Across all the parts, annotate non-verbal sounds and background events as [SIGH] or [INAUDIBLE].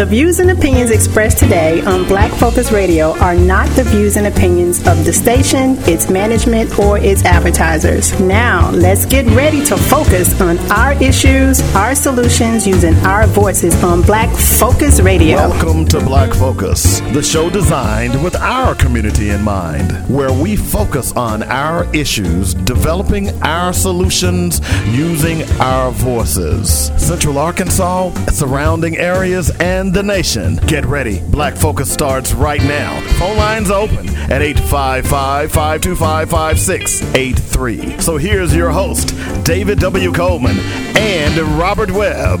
The views and opinions expressed today on Black Focus Radio are not the views and opinions of the station, its management, or its advertisers. Now, let's get ready to focus on our issues, our solutions, using our voices on Black Focus Radio. Welcome to Black Focus, the show designed with our community in mind, where we focus on our issues, developing our solutions using our voices. Central Arkansas, surrounding areas, and the nation. Get ready. Black Focus starts right now. Phone lines open at 855 525 5683. So here's your host, David W. Coleman and Robert Webb.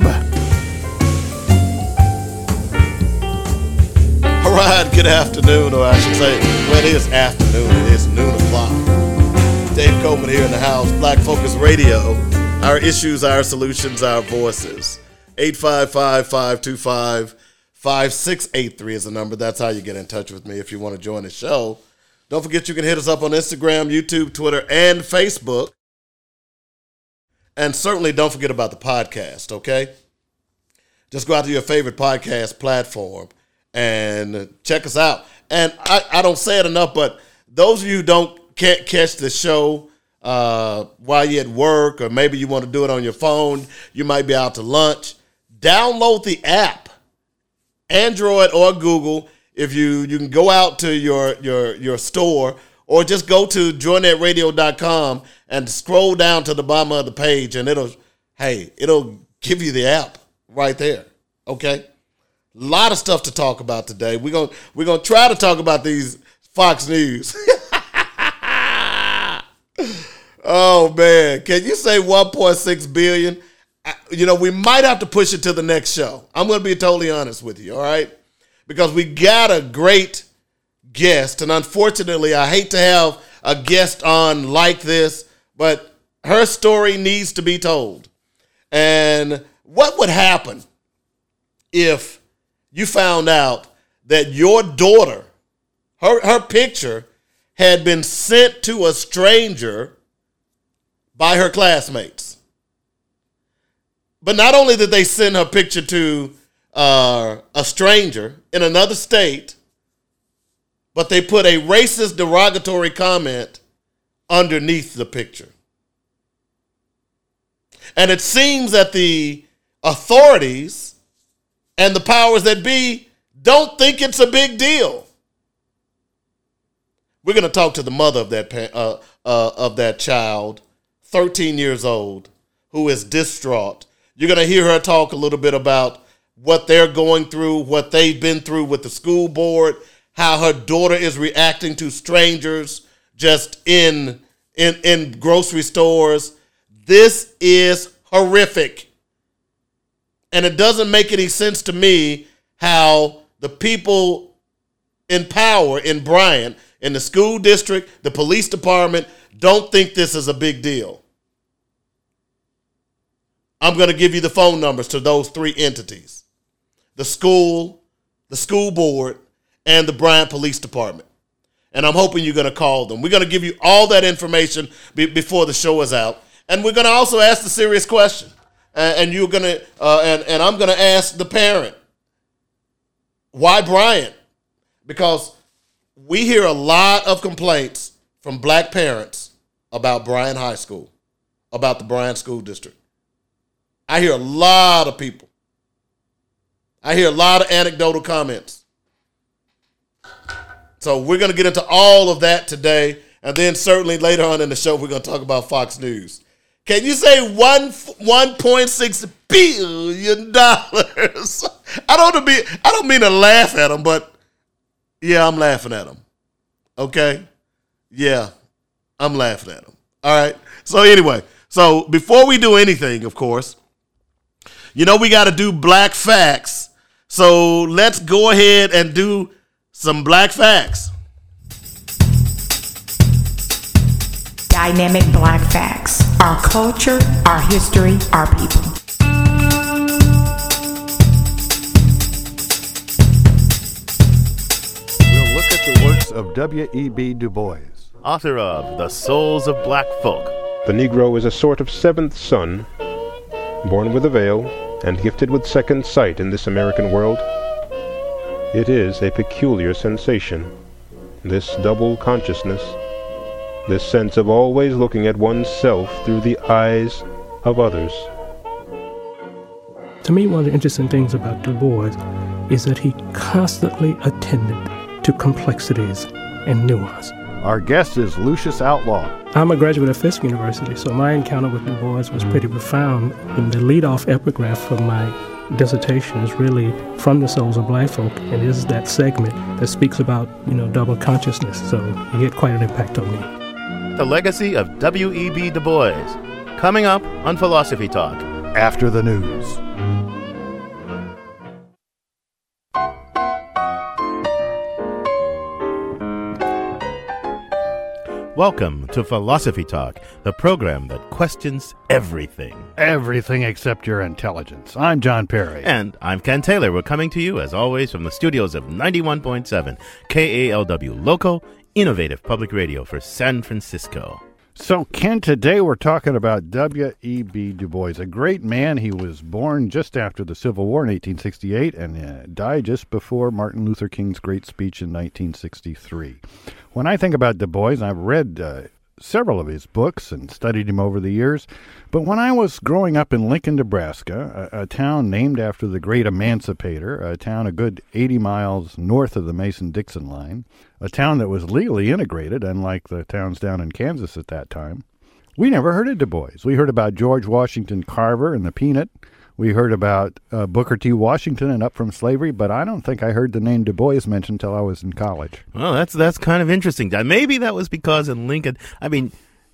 All right, good afternoon, or I should say, well, it is afternoon. It is noon o'clock. Dave Coleman here in the house, Black Focus Radio. Our issues, our solutions, our voices. 855 525 5683 is the number. That's how you get in touch with me if you want to join the show. Don't forget you can hit us up on Instagram, YouTube, Twitter, and Facebook. And certainly don't forget about the podcast, okay? Just go out to your favorite podcast platform and check us out. And I, I don't say it enough, but those of you don't can't catch the show uh, while you're at work, or maybe you want to do it on your phone, you might be out to lunch. Download the app, Android or Google. If you you can go out to your your your store or just go to joynetradio.com and scroll down to the bottom of the page and it'll hey, it'll give you the app right there. Okay? A lot of stuff to talk about today. We're going we're going to try to talk about these Fox News. [LAUGHS] oh man, can you say 1.6 billion? You know, we might have to push it to the next show. I'm going to be totally honest with you, all right? Because we got a great guest and unfortunately, I hate to have a guest on like this, but her story needs to be told. And what would happen if you found out that your daughter, her, her picture, had been sent to a stranger by her classmates? But not only did they send her picture to uh, a stranger in another state, but they put a racist derogatory comment underneath the picture. And it seems that the authorities and the powers that be don't think it's a big deal. We're going to talk to the mother of that uh, uh, of that child, 13 years old, who is distraught. You're going to hear her talk a little bit about what they're going through, what they've been through with the school board, how her daughter is reacting to strangers just in in in grocery stores. This is horrific. And it doesn't make any sense to me how the people in power in Bryant, in the school district, the police department, don't think this is a big deal. I'm going to give you the phone numbers to those three entities the school, the school board, and the Bryant Police Department. And I'm hoping you're going to call them. We're going to give you all that information be- before the show is out. And we're going to also ask the serious question. And you're going to, uh, and, and I'm going to ask the parent, why Bryant? Because we hear a lot of complaints from black parents about Bryant High School, about the Bryant School District. I hear a lot of people. I hear a lot of anecdotal comments. So we're going to get into all of that today. And then certainly later on in the show, we're going to talk about Fox News. Can you say one one point six billion dollars? [LAUGHS] I don't be I don't mean to laugh at them, but yeah, I'm laughing at them. Okay, yeah, I'm laughing at them. All right. So anyway, so before we do anything, of course, you know we got to do black facts. So let's go ahead and do some black facts. Dynamic Black Facts. Our culture, our history, our people. We'll look at the works of W.E.B. Du Bois, author of The Souls of Black Folk. The Negro is a sort of seventh son, born with a veil and gifted with second sight in this American world. It is a peculiar sensation, this double consciousness, this sense of always looking at oneself through the eyes of others. To me, one of the interesting things about Du Bois is that he constantly attended to complexities and nuance. Our guest is Lucius Outlaw. I'm a graduate of Fisk University, so my encounter with Du Bois was pretty mm. profound. And the lead-off epigraph for my dissertation is really from the souls of black folk, and it is that segment that speaks about, you know, double consciousness. So it had quite an impact on me. The legacy of W.E.B. Du Bois. Coming up on Philosophy Talk. After the news. Welcome to Philosophy Talk, the program that questions everything. Everything except your intelligence. I'm John Perry. And I'm Ken Taylor. We're coming to you, as always, from the studios of 91.7 KALW Local, innovative public radio for San Francisco. So, Ken, today we're talking about W.E.B. Du Bois, a great man. He was born just after the Civil War in 1868 and uh, died just before Martin Luther King's great speech in 1963. When I think about Du Bois, I've read uh, several of his books and studied him over the years. But when I was growing up in Lincoln, Nebraska, a, a, town named after the great emancipator, a town a good 80 miles north of the Mason Dixon line, a town that was legally integrated, unlike the towns down in Kansas at that time, we never heard of Du Bois. We heard about George Washington Carver and the peanut. We heard about uh, Booker T. Washington and Up from Slavery, but I don't think I heard the name Du Bois mentioned until I was in college. Well, that's that's kind of interesting. Maybe that was because in Lincoln, I mean,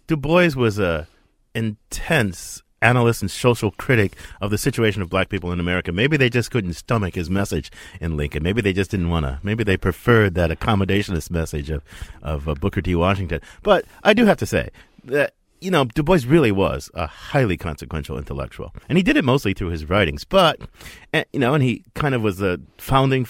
Du Bois was a intense analyst and social critic of the situation of black people in America. Maybe they just couldn't stomach his message in Lincoln. Maybe they just didn't want to. Maybe they preferred that accommodationist message of of uh, Booker T. Washington. But I do have to say that you know, Du Bois really was a highly consequential intellectual, and he did it mostly through his writings. But, eh, you know, and he kind of was the founding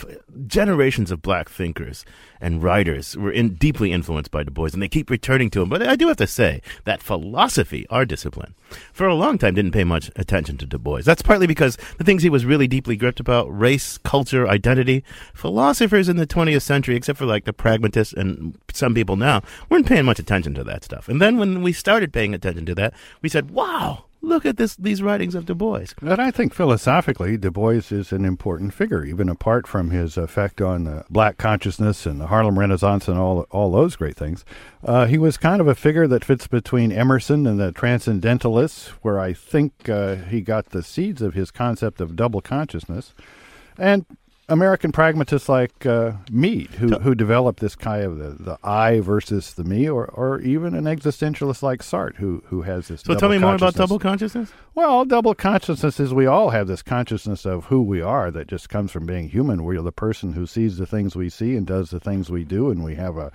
generations of black thinkers and writers were in, deeply influenced by Du Bois, and they keep returning to him. But I do have to say that philosophy, our discipline, for a long time didn't pay much attention to Du Bois. That's partly because the things he was really deeply gripped about race, culture, identity philosophers in the 20th century, except for like the pragmatists and some people now, weren't paying much attention to that stuff. And then when we started paying attention to that, we said, wow, look at this these writings of Du Bois. But I think philosophically, Du Bois is an important figure, even apart from his effect on the black consciousness and the Harlem Renaissance and all all those great things. Uh, he was kind of a figure that fits between Emerson and the Transcendentalists, where I think uh, he got the seeds of his concept of double consciousness. And American pragmatists like uh, Mead, who who developed this kind of the, the I versus the me, or or even an existentialist like Sartre, who who has this. So tell me more about double consciousness. Well, double consciousness is we all have this consciousness of who we are that just comes from being human. We're the person who sees the things we see and does the things we do, and we have a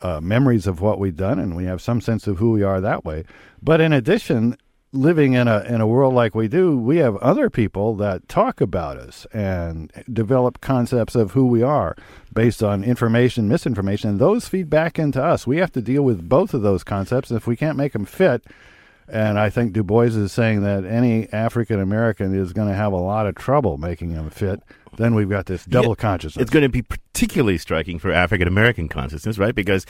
uh, memories of what we've done, and we have some sense of who we are that way. But in addition, living in a in a world like we do, we have other people that talk about us and develop concepts of who we are based on information, misinformation, and those feed back into us. We have to deal with both of those concepts. If we can't make them fit, and I think Du Bois is saying that any African American is going to have a lot of trouble making them fit. Then we've got this double yeah, consciousness. It's going to be particularly striking for African American consciousness, right? Because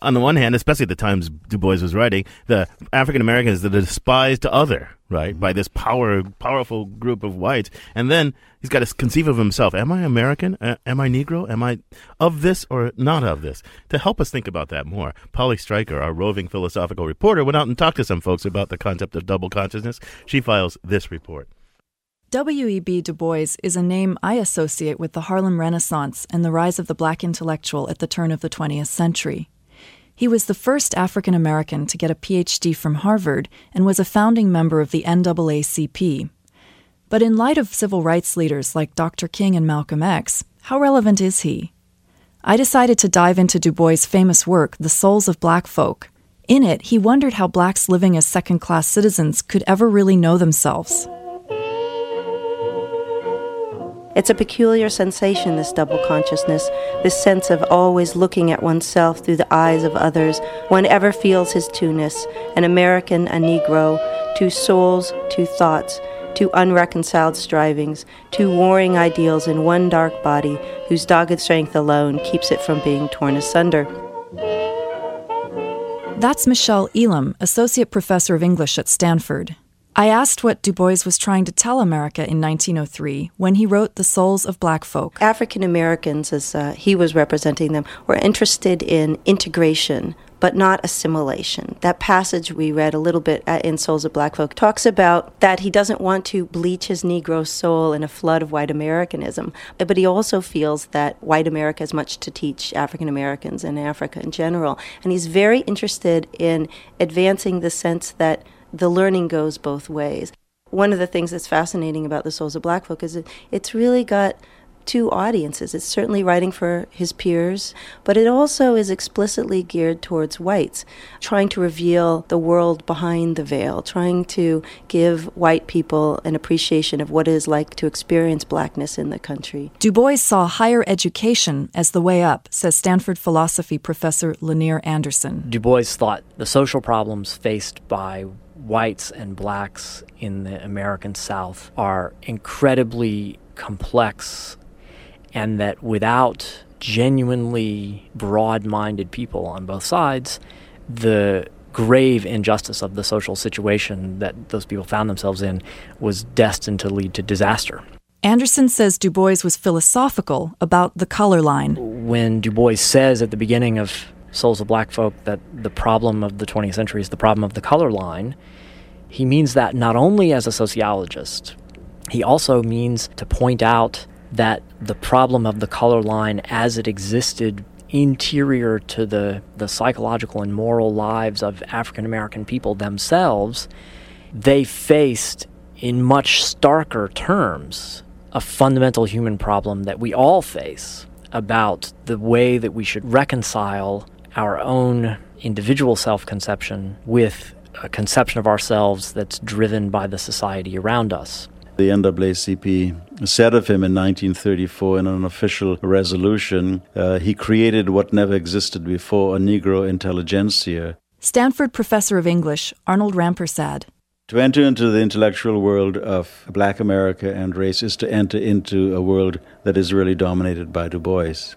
on the one hand, especially at the times Du Bois was writing, the African American is the despised other, right, mm-hmm. by this power powerful group of whites, and then he's got to conceive of himself: Am I American? am I Negro? Am I of this or not of this? To help us think about that more, Polly Stryker, our roving philosophical reporter, went out and talked to some folks about the concept of double consciousness. She files this report. W.E.B. Du Bois is a name I associate with the Harlem Renaissance and the rise of the black intellectual at the turn of the 20th century. He was the first African American to get a PhD from Harvard and was a founding member of the NAACP. But in light of civil rights leaders like Dr. King and Malcolm X, how relevant is he? I decided to dive into Du Bois' famous work, The Souls of Black Folk. In it, he wondered how blacks living as second class citizens could ever really know themselves. It's a peculiar sensation, this double consciousness, this sense of always looking at oneself through the eyes of others. One ever feels his two-ness, an American, a Negro, two souls, two thoughts, two unreconciled strivings, two warring ideals in one dark body whose dogged strength alone keeps it from being torn asunder. That's Michelle Elam, Associate Professor of English at Stanford. I asked what Du Bois was trying to tell America in 1903 when he wrote The Souls of Black Folk. African Americans, as uh, he was representing them, were interested in integration, but not assimilation. That passage we read a little bit in Souls of Black Folk talks about that he doesn't want to bleach his Negro soul in a flood of white Americanism, but he also feels that white America has much to teach African Americans and Africa in general. And he's very interested in advancing the sense that the learning goes both ways. One of the things that's fascinating about the Souls of Black Folk is it, it's really got two audiences. It's certainly writing for his peers, but it also is explicitly geared towards whites, trying to reveal the world behind the veil, trying to give white people an appreciation of what it is like to experience blackness in the country. Du Bois saw higher education as the way up, says Stanford philosophy professor Lanier Anderson. Du Bois thought the social problems faced by whites and blacks in the American South are incredibly complex, and that without genuinely broad minded people on both sides, the grave injustice of the social situation that those people found themselves in was destined to lead to disaster. Anderson says Du Bois was philosophical about the color line. When Du Bois says at the beginning of Souls of Black Folk that the problem of the 20th century is the problem of the color line, he means that not only as a sociologist, he also means to point out that the problem of the color line as it existed interior to the, the psychological and moral lives of African American people themselves, they faced in much starker terms a fundamental human problem that we all face about the way that we should reconcile our own individual self conception with a conception of ourselves that's driven by the society around us. The NAACP said of him in 1934 in an official resolution uh, he created what never existed before a Negro intelligentsia. Stanford professor of English, Arnold Rampersad. To enter into the intellectual world of black America and race is to enter into a world that is really dominated by Du Bois.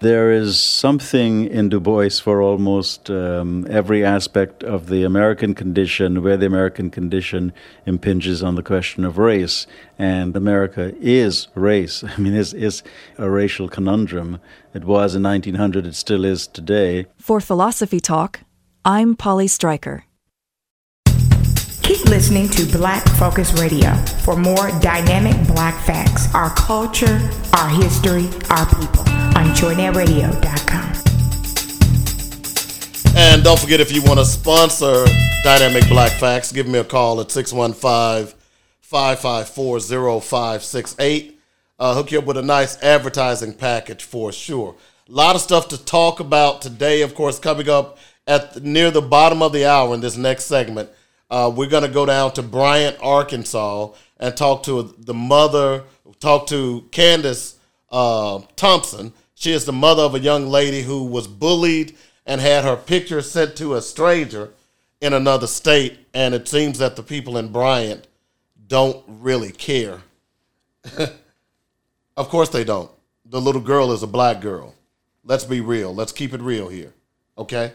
There is something in Du Bois for almost um, every aspect of the American condition where the American condition impinges on the question of race. And America is race. [LAUGHS] I mean, it's, it's a racial conundrum. It was in 1900, it still is today. For Philosophy Talk, I'm Polly Stryker. Listening to Black Focus Radio for more dynamic black facts, our culture, our history, our people on joynetradio.com. And don't forget if you want to sponsor Dynamic Black Facts, give me a call at 615 554 0568. Uh, hook you up with a nice advertising package for sure. A lot of stuff to talk about today, of course, coming up at the, near the bottom of the hour in this next segment. Uh, we're going to go down to Bryant, Arkansas, and talk to the mother, talk to Candace uh, Thompson. She is the mother of a young lady who was bullied and had her picture sent to a stranger in another state. And it seems that the people in Bryant don't really care. [LAUGHS] of course they don't. The little girl is a black girl. Let's be real. Let's keep it real here. Okay?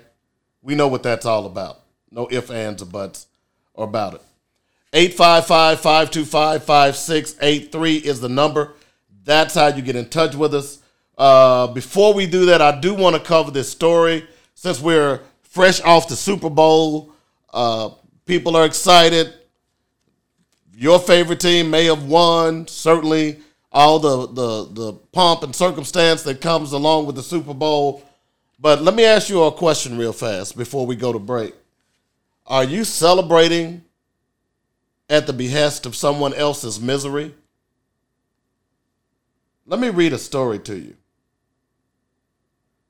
We know what that's all about. No ifs, ands, or buts about it. 855 525 5683 is the number. That's how you get in touch with us. Uh, before we do that, I do want to cover this story since we're fresh off the Super Bowl. Uh, people are excited. Your favorite team may have won. Certainly, all the, the, the pomp and circumstance that comes along with the Super Bowl. But let me ask you a question real fast before we go to break. Are you celebrating at the behest of someone else's misery? Let me read a story to you.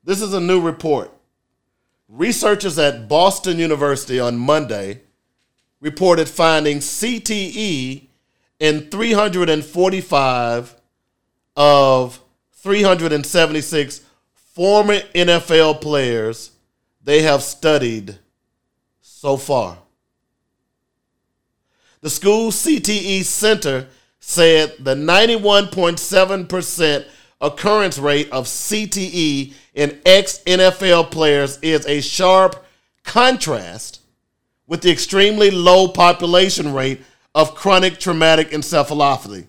This is a new report. Researchers at Boston University on Monday reported finding CTE in 345 of 376 former NFL players they have studied so far. The school CTE Center said the 91.7% occurrence rate of CTE in ex NFL players is a sharp contrast with the extremely low population rate of chronic traumatic encephalopathy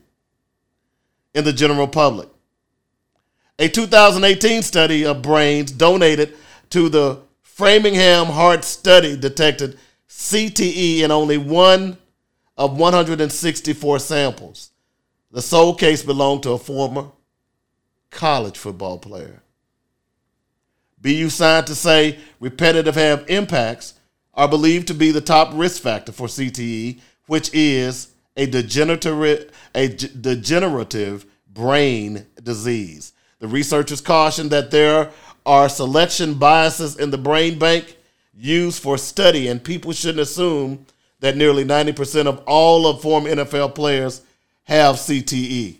in the general public. A 2018 study of brains donated to the Framingham Heart Study detected CTE in only one of 164 samples. The sole case belonged to a former college football player. BU scientists say repetitive have impacts are believed to be the top risk factor for CTE, which is a degenerative, a degenerative brain disease. The researchers caution that there are selection biases in the brain bank used for study, and people shouldn't assume that nearly 90% of all of former NFL players have CTE.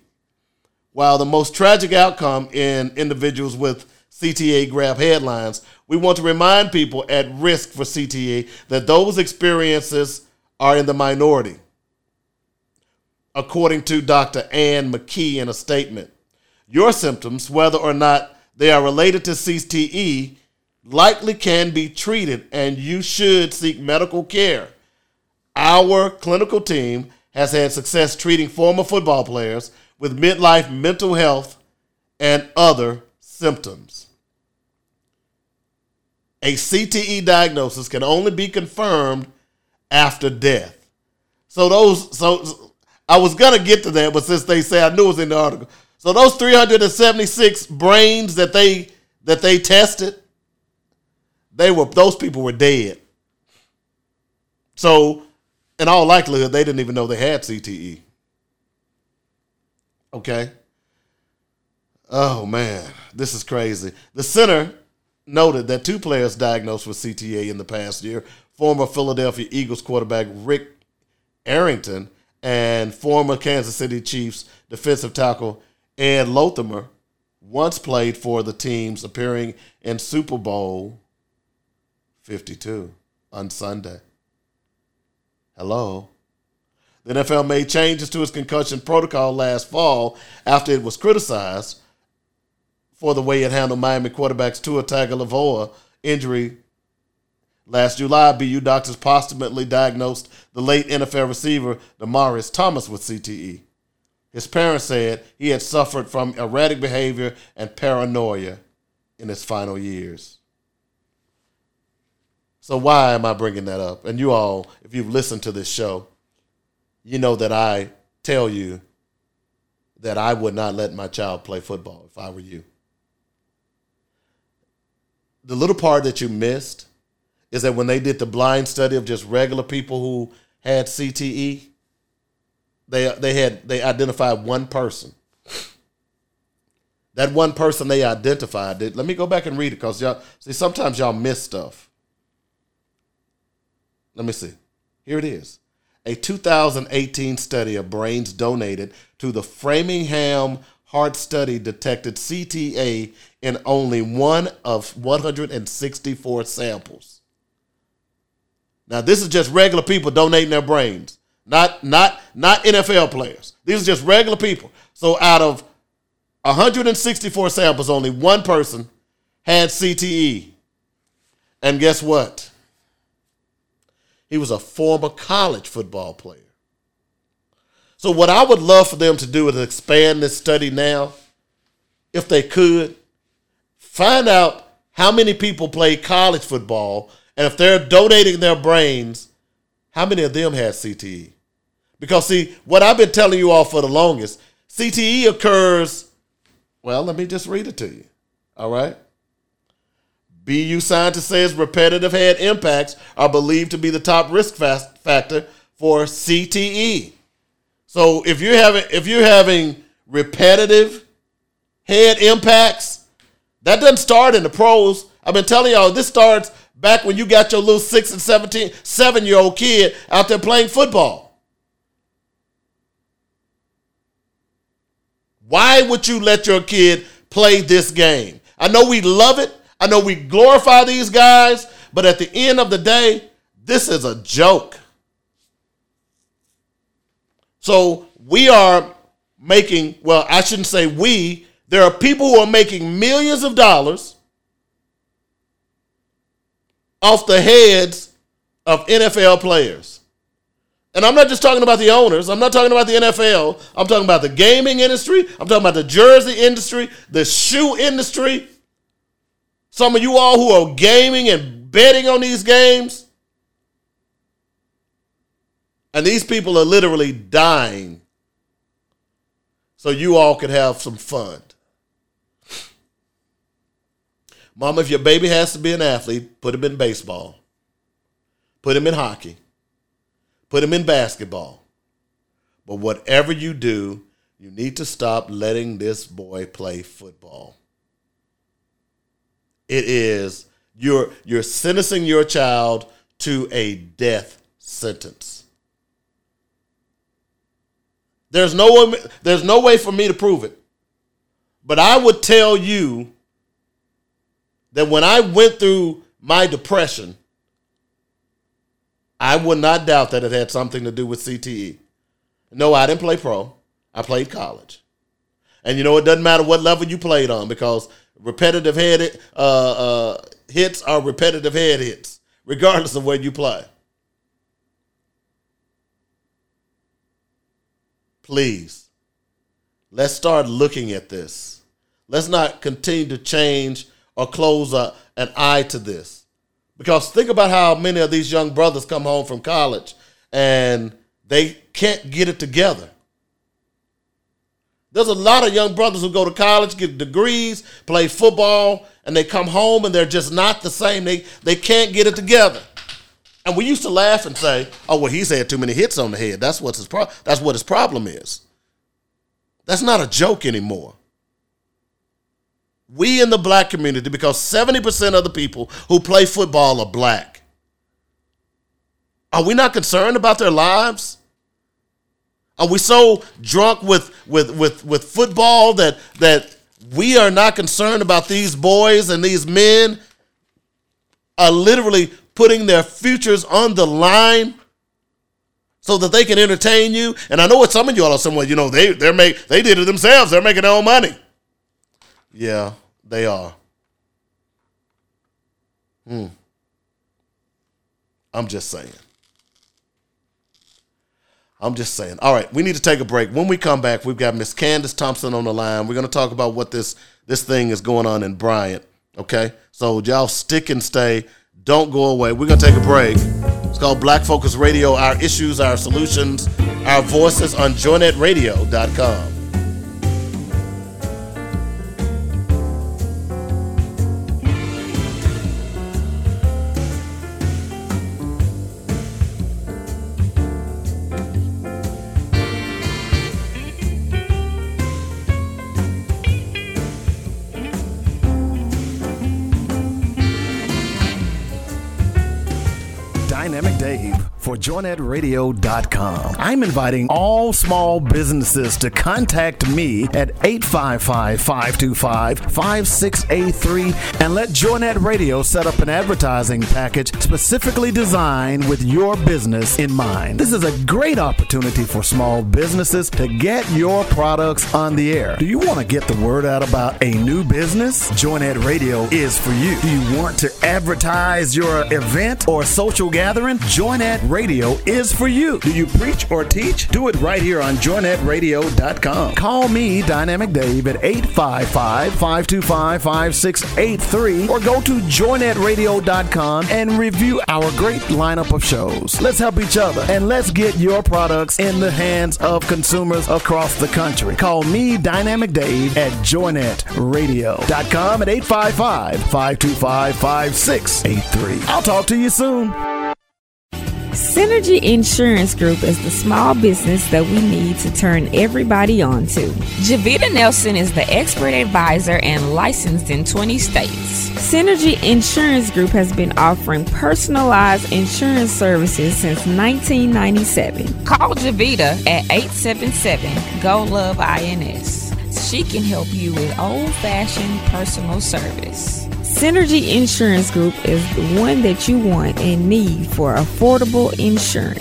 While the most tragic outcome in individuals with CTE grab headlines, we want to remind people at risk for CTE that those experiences are in the minority. According to Dr. Ann McKee in a statement, your symptoms, whether or not they are related to CTE, likely can be treated and you should seek medical care. Our clinical team has had success treating former football players with midlife mental health and other symptoms. A CTE diagnosis can only be confirmed after death. So those so I was gonna get to that, but since they say I knew it was in the article. So those 376 brains that they that they tested, they were those people were dead. So in all likelihood, they didn't even know they had CTE. Okay. Oh man, this is crazy. The center noted that two players diagnosed with CTE in the past year former Philadelphia Eagles quarterback Rick Arrington and former Kansas City Chiefs defensive tackle Ed Lothamer once played for the teams appearing in Super Bowl 52 on Sunday. Hello. The NFL made changes to its concussion protocol last fall after it was criticized for the way it handled Miami quarterbacks Tua Tagovailoa injury. Last July, BU doctors posthumously diagnosed the late NFL receiver Demaryius Thomas with CTE. His parents said he had suffered from erratic behavior and paranoia in his final years. So why am I bringing that up? And you all, if you've listened to this show, you know that I tell you that I would not let my child play football if I were you. The little part that you missed is that when they did the blind study of just regular people who had CTE, they they had they identified one person. That one person they identified. Let me go back and read it because y'all see sometimes y'all miss stuff. Let me see. Here it is a 2018 study of brains donated to the Framingham Heart Study detected CTA in only one of 164 samples. Now, this is just regular people donating their brains, not not not NFL players. These are just regular people. So, out of 164 samples, only one person had CTE. And guess what? He was a former college football player. So, what I would love for them to do is expand this study now, if they could, find out how many people play college football, and if they're donating their brains, how many of them had CTE? Because, see, what I've been telling you all for the longest, CTE occurs, well, let me just read it to you. All right? BU scientists says repetitive head impacts are believed to be the top risk factor for CTE. So if you're having if you're having repetitive head impacts, that doesn't start in the pros. I've been telling y'all this starts back when you got your little six and 17, seven year old kid out there playing football. Why would you let your kid play this game? I know we love it. I know we glorify these guys, but at the end of the day, this is a joke. So we are making, well, I shouldn't say we, there are people who are making millions of dollars off the heads of NFL players. And I'm not just talking about the owners. I'm not talking about the NFL. I'm talking about the gaming industry. I'm talking about the jersey industry, the shoe industry. Some of you all who are gaming and betting on these games. And these people are literally dying so you all can have some fun. Mama, if your baby has to be an athlete, put him in baseball, put him in hockey, put him in basketball. But whatever you do, you need to stop letting this boy play football. It is you're you're sentencing your child to a death sentence. There's no way, there's no way for me to prove it. But I would tell you that when I went through my depression, I would not doubt that it had something to do with CTE. No, I didn't play pro. I played college. And you know, it doesn't matter what level you played on because repetitive head uh, uh, hits are repetitive head hits, regardless of where you play. Please, let's start looking at this. Let's not continue to change or close a, an eye to this. Because think about how many of these young brothers come home from college and they can't get it together. There's a lot of young brothers who go to college, get degrees, play football, and they come home and they're just not the same. They they can't get it together. And we used to laugh and say, "Oh, well, he's had too many hits on the head. That's what's his pro- That's what his problem is." That's not a joke anymore. We in the black community, because 70% of the people who play football are black, are we not concerned about their lives? Are we so drunk with with with with football that that we are not concerned about these boys and these men are literally putting their futures on the line so that they can entertain you? And I know what some of y'all are somewhere, you know, they they're make they did it themselves. They're making their own money. Yeah, they are. Hmm. I'm just saying. I'm just saying. All right, we need to take a break. When we come back, we've got Miss Candace Thompson on the line. We're going to talk about what this this thing is going on in Bryant. Okay, so y'all stick and stay. Don't go away. We're going to take a break. It's called Black Focus Radio. Our issues, our solutions, our voices on JoyNetRadio.com. JoyNetRadio.com. I'm inviting all small businesses to contact me at 855-525-5683 and let JoyNet Radio set up an advertising package specifically designed with your business in mind. This is a great opportunity for small businesses to get your products on the air. Do you want to get the word out about a new business? JoyNet Radio is for you. Do you want to advertise your event or social gathering? JoyNet Radio is for you. Do you preach or teach? Do it right here on joynetradio.com. Call me, Dynamic Dave, at 855-525-5683 or go to joynetradio.com and review our great lineup of shows. Let's help each other and let's get your products in the hands of consumers across the country. Call me, Dynamic Dave, at joynetradio.com at 855-525-5683. I'll talk to you soon. Synergy Insurance Group is the small business that we need to turn everybody on to. Javita Nelson is the expert advisor and licensed in 20 states. Synergy Insurance Group has been offering personalized insurance services since 1997. Call Javita at 877 GO LOVE INS. She can help you with old fashioned personal service. Synergy Insurance Group is the one that you want and need for affordable insurance.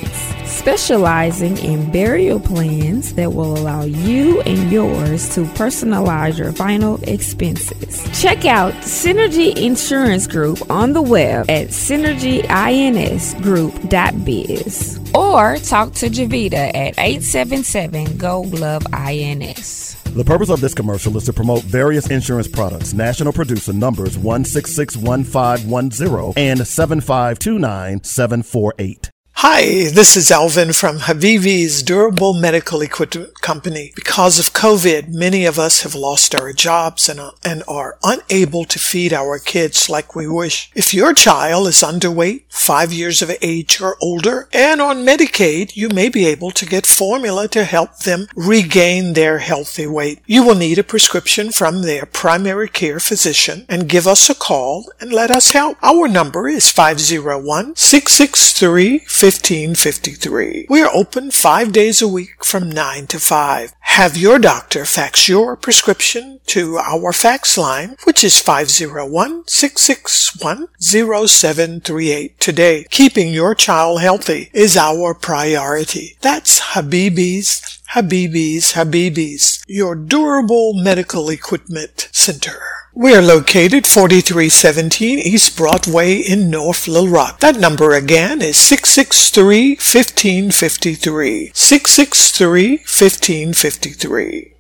Specializing in burial plans that will allow you and yours to personalize your final expenses. Check out Synergy Insurance Group on the web at synergyinsgroup.biz or talk to Javita at 877 Gold Glove INS. The purpose of this commercial is to promote various insurance products. National producer numbers 1661510 and 7529748. Hi, this is Alvin from Havivi's Durable Medical Equipment Company. Because of COVID, many of us have lost our jobs and, and are unable to feed our kids like we wish. If your child is underweight, five years of age or older, and on Medicaid, you may be able to get formula to help them regain their healthy weight. You will need a prescription from their primary care physician and give us a call and let us help. Our number is 501 663 1553. We are open five days a week from 9 to 5. Have your doctor fax your prescription to our fax line, which is 501-661-0738 today. Keeping your child healthy is our priority. That's Habibis, Habibis, Habibis, your durable medical equipment center. We are located 4317 East Broadway in North Little Rock. That number again is 663-1553. 663-1553.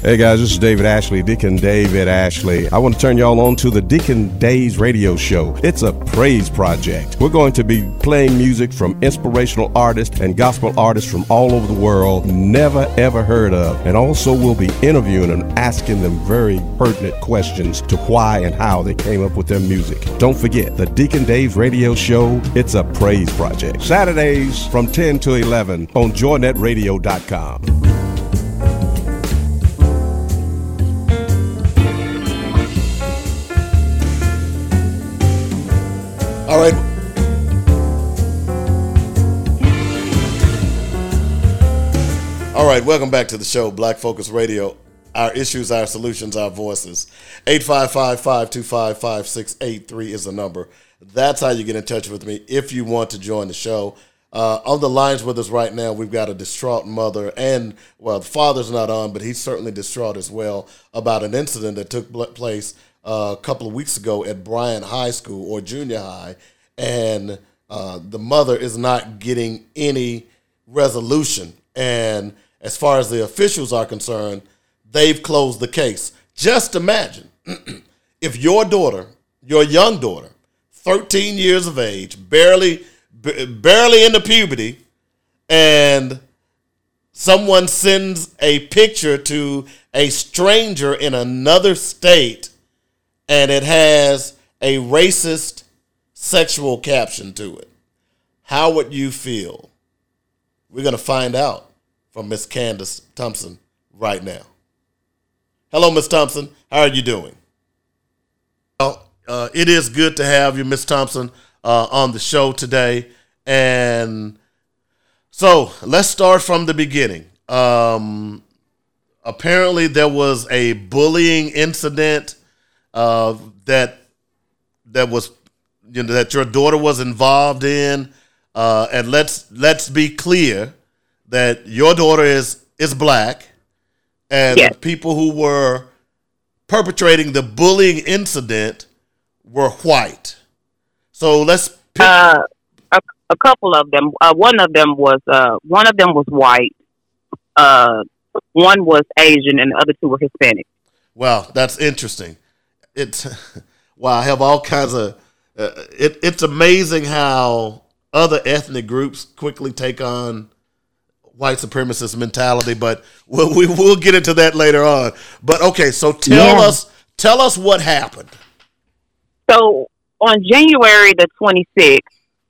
Hey guys, this is David Ashley, Deacon David Ashley. I want to turn y'all on to the Deacon Days radio show. It's a praise project. We're going to be playing music from inspirational artists and gospel artists from all over the world, never ever heard of. And also we'll be interviewing and asking them very pertinent questions to why and how they came up with their music. Don't forget, the Deacon Days radio show, it's a praise project. Saturdays from 10 to 11 on joynetradio.com. All right. All right, welcome back to the show, Black Focus Radio. Our issues, our solutions, our voices. 855-525-5683 is the number. That's how you get in touch with me if you want to join the show. Uh, on the lines with us right now, we've got a distraught mother, and well, the father's not on, but he's certainly distraught as well about an incident that took place a couple of weeks ago at Bryant High School or junior high, and uh, the mother is not getting any resolution. And as far as the officials are concerned, they've closed the case. Just imagine [CLEARS THROAT] if your daughter, your young daughter, 13 years of age, barely b- barely into puberty, and someone sends a picture to a stranger in another state and it has a racist sexual caption to it. How would you feel? We're going to find out from Miss Candace Thompson right now. Hello, Miss Thompson. How are you doing? Well, uh, it is good to have you, Miss Thompson, uh, on the show today. And so let's start from the beginning. Um, apparently, there was a bullying incident uh, that that was you know that your daughter was involved in. Uh, and let's let's be clear that your daughter is is black, and Yes. the people who were perpetrating the bullying incident were white. So let's pick. Uh, a, a couple of them. Uh, one of them was uh, one of them was white. Uh, one was Asian, and the other two were Hispanic. Wow, that's interesting. It's [LAUGHS] wow. I have all kinds of. Uh, it, it's amazing how other ethnic groups quickly take on white supremacist mentality, but we'll, we will get into that later on. But okay, so tell Yeah. us tell us what happened. So on January the 26th,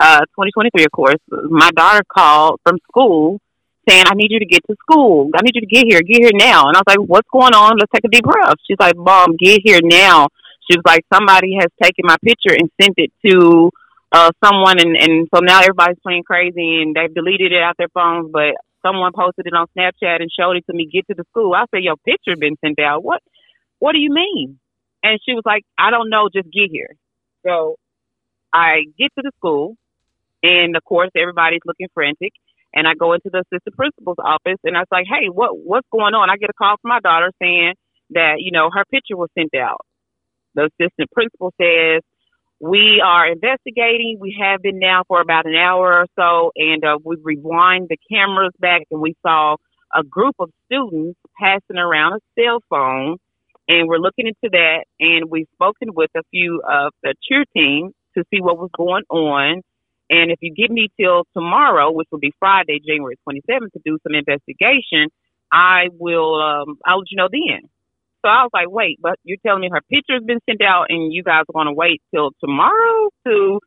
uh, 2023, of course, my daughter called from school saying, I need you to get to school. I need you to get here, get here now. And I was like, what's going on? Let's take a deep breath. She's like, Mom, get here now. She was like, somebody has taken my picture and sent it to uh, someone. And, and so now everybody's playing crazy and they've deleted it out their phones. But someone posted it on Snapchat and showed it to me. Get to the school. I said, your picture been sent out. What? What do you mean? And she was like, I don't know, just get here. So I get to the school, and of course, everybody's looking frantic. And I go into the assistant principal's office, and I was like, "Hey, what what's going on?" I get a call from my daughter saying that you know her picture was sent out. The assistant principal says we are investigating. We have been now for about an hour or so, and uh, we rewind the cameras back, and we saw a group of students passing around a cell phone, and we're looking into that. And we've spoken with a few of the cheer team to see what was going on. And if you give me till tomorrow, which will be Friday, January 27th, to do some investigation, I will, um, I'll let you know then. So I was like, wait, but you're telling me her picture's been sent out and you guys are going to wait till tomorrow to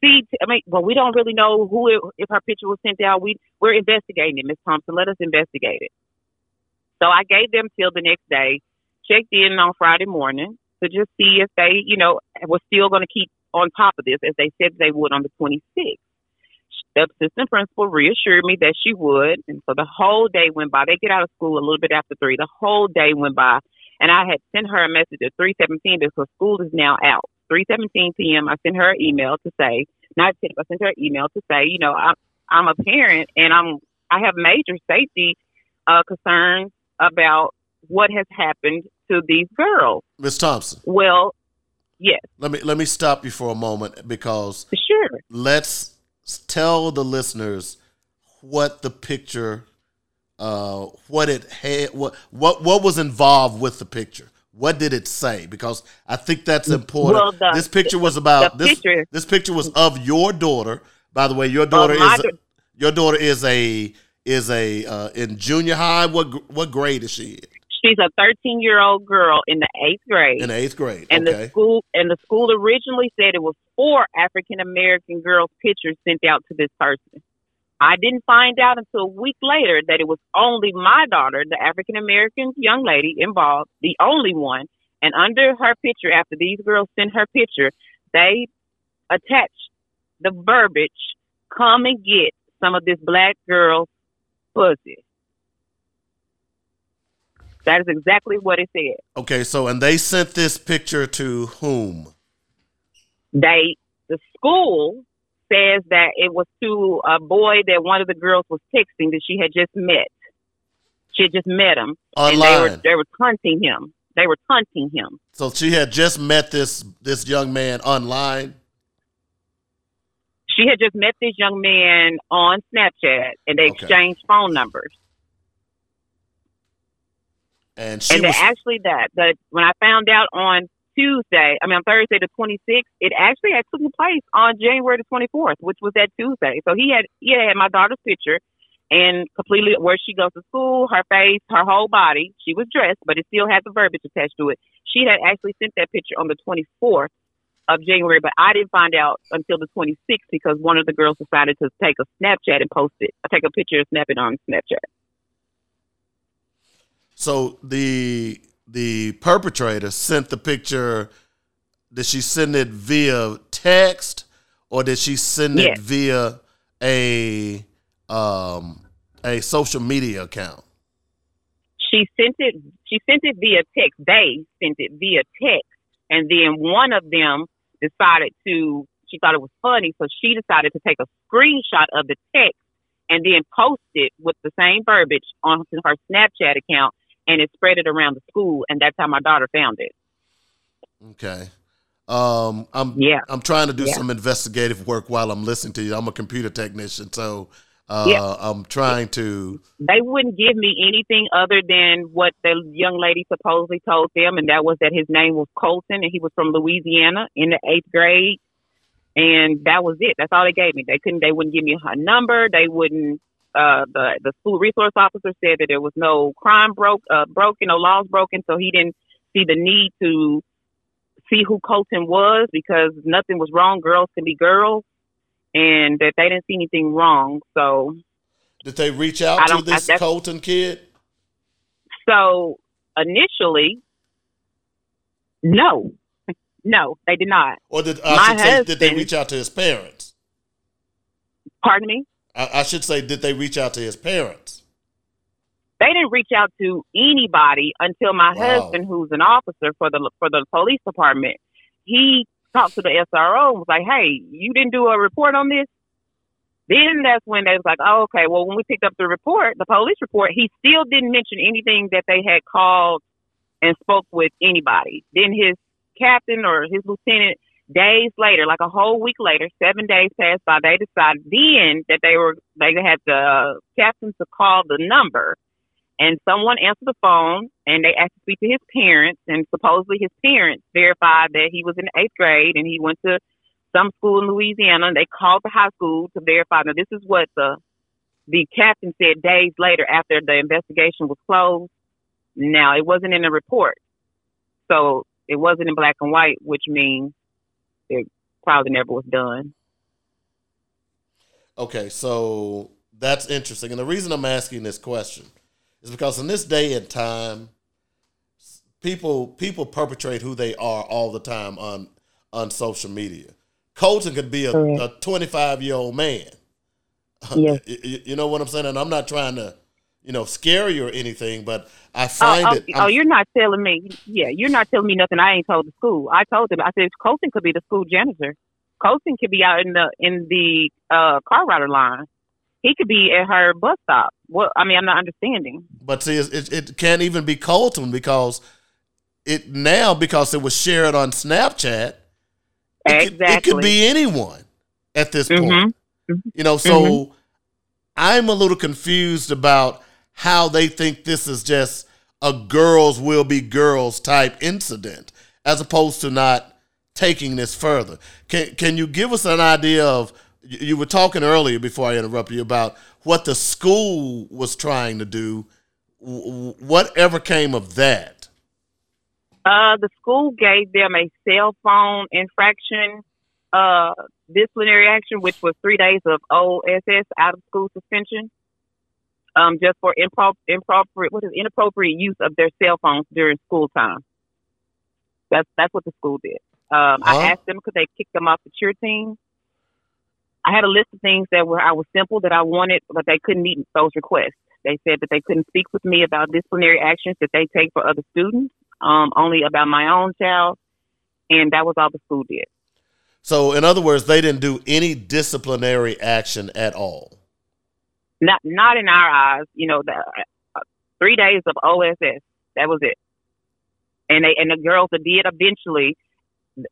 see? T- I mean, well, we don't really know who, it, if her picture was sent out. We, we're investigating it, Miss Thompson. Let us investigate it. So I gave them till the next day, checked in on Friday morning to just see if they, you know, were still going to keep on top of this as they said they would on the 26th. The assistant principal reassured me that she would, and so the whole day went by. They get out of school a little bit after three. The whole day went by, and I had sent her a message at 3:17 because school is now out. 3:17 p.m. I sent her an email to say, not I sent her an email to say, you know, I'm I'm a parent and I'm I have major safety uh, concerns about what has happened to these girls. Miss Thompson. Well, yes. Let me let me stop you for a moment because sure. Let's tell the listeners what the picture, uh, what it had, what what what was involved with the picture. What did it say? Because I think that's important. Well, the- this picture was about this. picture- This picture was of your daughter. By the way, your daughter is da- your daughter is a is a uh, in junior high. What what grade is she in? She's a 13 year old girl in the eighth grade. In the eighth grade. and okay. the school and the school originally said it was four African American girls' pictures sent out to this person. I didn't find out until a week later that it was only my daughter, the African American young lady involved, the only one. And under her picture, after these girls sent her picture, they attached the verbiage, "Come and get some of this black girl's pussy." That is exactly what it said. Okay, so and they sent this picture to whom? they the school says that it was to a boy that one of the girls was texting that she had just met. She had just met him, and they were Online. they were taunting him. They were taunting him. So she had just met this this young man online. She had just met this young man on Snapchat, and they Okay. exchanged phone numbers. And she and was actually that the when I found out on Tuesday, I mean on Thursday the 26th, it actually had taken place on January the 24th, which was that Tuesday. So he had he had my daughter's picture and completely where she goes to school, her face, her whole body. She was dressed, but it still had the verbiage attached to it. She had actually sent that picture on the 24th of January, but I didn't find out until the 26th because one of the girls decided to take a Snapchat and post it, take a picture and snap it on Snapchat. So the the perpetrator sent the picture. Did she send it via text or did she send it via a um a social media account? she sent it she sent it via text they sent it via text and then one of them decided to she thought it was funny so she decided to take a screenshot of the text and then post it with the same verbiage on her snapchat account and it spread it around the school and that's how my daughter found it Okay. Um, I'm Yeah. I'm trying to do Yeah. some investigative work while I'm listening to you. I'm a computer technician, so uh, Yeah. I'm trying to. they wouldn't give me anything other than what the young lady supposedly told them, and that was that his name was Colton and he was from Louisiana in the eighth grade, and that was it. That's all they gave me. They couldn't. They wouldn't give me a number. They wouldn't. Uh, the the school resource officer said that there was no crime broke uh, broken, no laws broken, so he didn't see the need to see who Colton was because nothing was wrong. Girls can be girls, and that they didn't see anything wrong. So Did they reach out to don't- I- this Colton kid? So initially, no, [LAUGHS] no, they did not. Or did I My say, did they reach out to his parents? Pardon me. I, I should say, did they reach out to his parents? they didn't reach out to anybody until my Wow. husband, who's an officer for the for the police department, he talked to the SRO and was like, "Hey, you didn't do a report on this." Then that's when they was like, "Oh, okay." Well, when we picked up the report, the police report, he still didn't mention anything that they had called and spoke with anybody. Then his captain or his lieutenant, days later, like a whole week later, seven days passed by, they decided then that they were they had the uh, captain to call the number and someone answered the phone and they asked to speak to his parents and supposedly his parents verified that he was in eighth grade and he went to some school in Louisiana and they called the high school to verify that this is what the the captain said days later after the investigation was closed. Now it wasn't in the report. So it wasn't in black and white, which means probably never was done. Okay, so that's interesting. And the reason I'm asking this question is because in this day and time, people people perpetrate who they are all the time on on social media. Colton could be a, a 25 year old man. [LAUGHS] Yes. Y- y- you know what I'm saying? And I'm not trying to, you know, scare you or anything, but I Oh, find oh, it. oh, you're not telling me. Yeah, you're not telling me nothing I ain't told the school. I told them. I said Colton could be the school janitor. Colton could be out in the in the uh, car rider line. He could be at her bus stop. Well, I mean, I'm not understanding. But see, it, it, can't even be Colton because it now because it was shared on Snapchat. It could, it could be anyone at this mm-hmm. point. You know, mm-hmm. so mm-hmm. I'm a little confused about how they think this is just a girls will be girls type incident, as opposed to not taking this further. Can can you give us an idea of? You were talking earlier before I interrupted you about what the school was trying to do. Whatever came of that? Uh, the school gave them a cell phone infraction uh, disciplinary action, which was three days of OSS out of school suspension, um, just for impro- improper what is inappropriate use of their cell phones during school time. That's that's what the school did. Um, Huh? I asked them could they kick them off the cheer team. I had a list of things that were I was simple that I wanted, but they couldn't meet those requests. They said that they couldn't speak with me about disciplinary actions that they take for other students, um, only about my own child, and that was all the school did. So, in other words, they didn't do any disciplinary action at all. Not not in our eyes, you know. The, uh, three days of OSS, that was it. And they and the girls did eventually.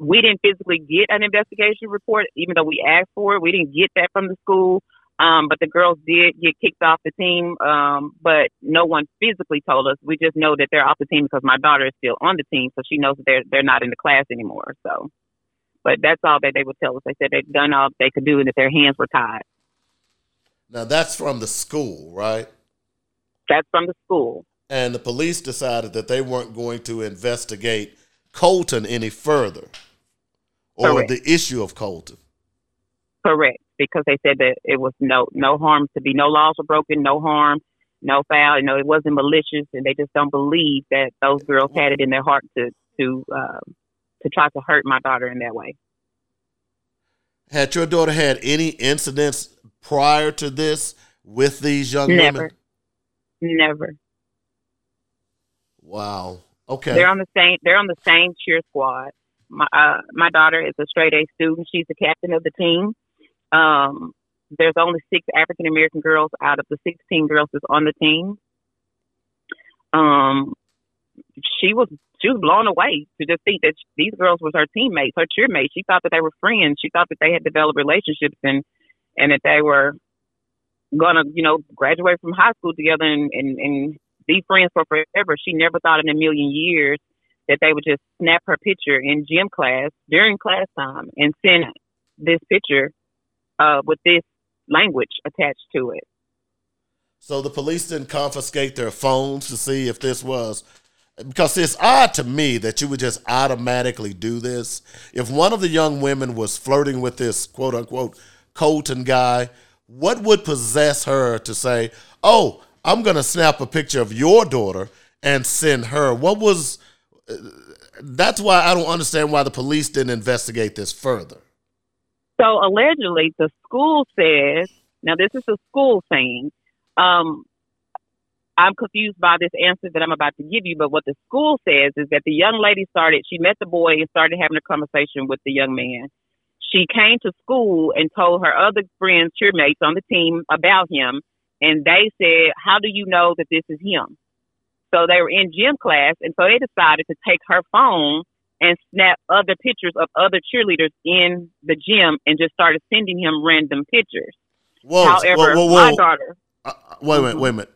We didn't physically get an investigation report, even though we asked for it. We didn't get that from the school. Um, but the girls did get kicked off the team. Um, but no one physically told us. We just know that they're off the team because my daughter is still on the team, so she knows that they're they're not in the class anymore. So, but that's all that they would tell us. They said they'd done all they could do and that their hands were tied. Now, that's from the school, right? That's from the school. And the police decided that they weren't going to investigate Colton any further or Correct. the issue of Colton. Correct, because they said that it was no no harm to be, no laws were broken, no harm, no foul. You know, it wasn't malicious, and they just don't believe that those girls had it in their heart to to um, to try to hurt my daughter in that way. Had your daughter had any incidents prior to this with these young Never, women? never. Wow. Okay. They're on the same. They're on the same cheer squad. My uh, my daughter is a straight A student. She's the captain of the team. Um, there's only six African American girls out of the 16 girls that's on the team. Um, she was she was blown away to just think that these girls was her teammates, her cheermates. She thought that they were friends. She thought that they had developed relationships and and that they were gonna, you know, graduate from high school together and, and, and be friends for forever. She never thought in a million years that they would just snap her picture in gym class during class time and send this picture uh, with this language attached to it. So the police didn't confiscate their phones to see if this was because it's odd to me that you would just automatically do this. If one of the young women was flirting with this quote unquote Colton guy, what would possess her to say, "Oh, I'm going to snap a picture of your daughter and send her"? What was uh, that's why I don't understand why the police didn't investigate this further. So allegedly, the school says, now this is a school saying, um, I'm confused by this answer that I'm about to give you, but what the school says is that the young lady started, she met the boy and started having a conversation with the young man. She came to school and told her other friends, cheermates on the team about him, and they said, How do you know that this is him? So they were in gym class, and so they decided to take her phone and snap other pictures of other cheerleaders in the gym and just started sending him random pictures. Whoa, However, whoa, whoa, my daughter, Uh, wait a minute, wait a minute.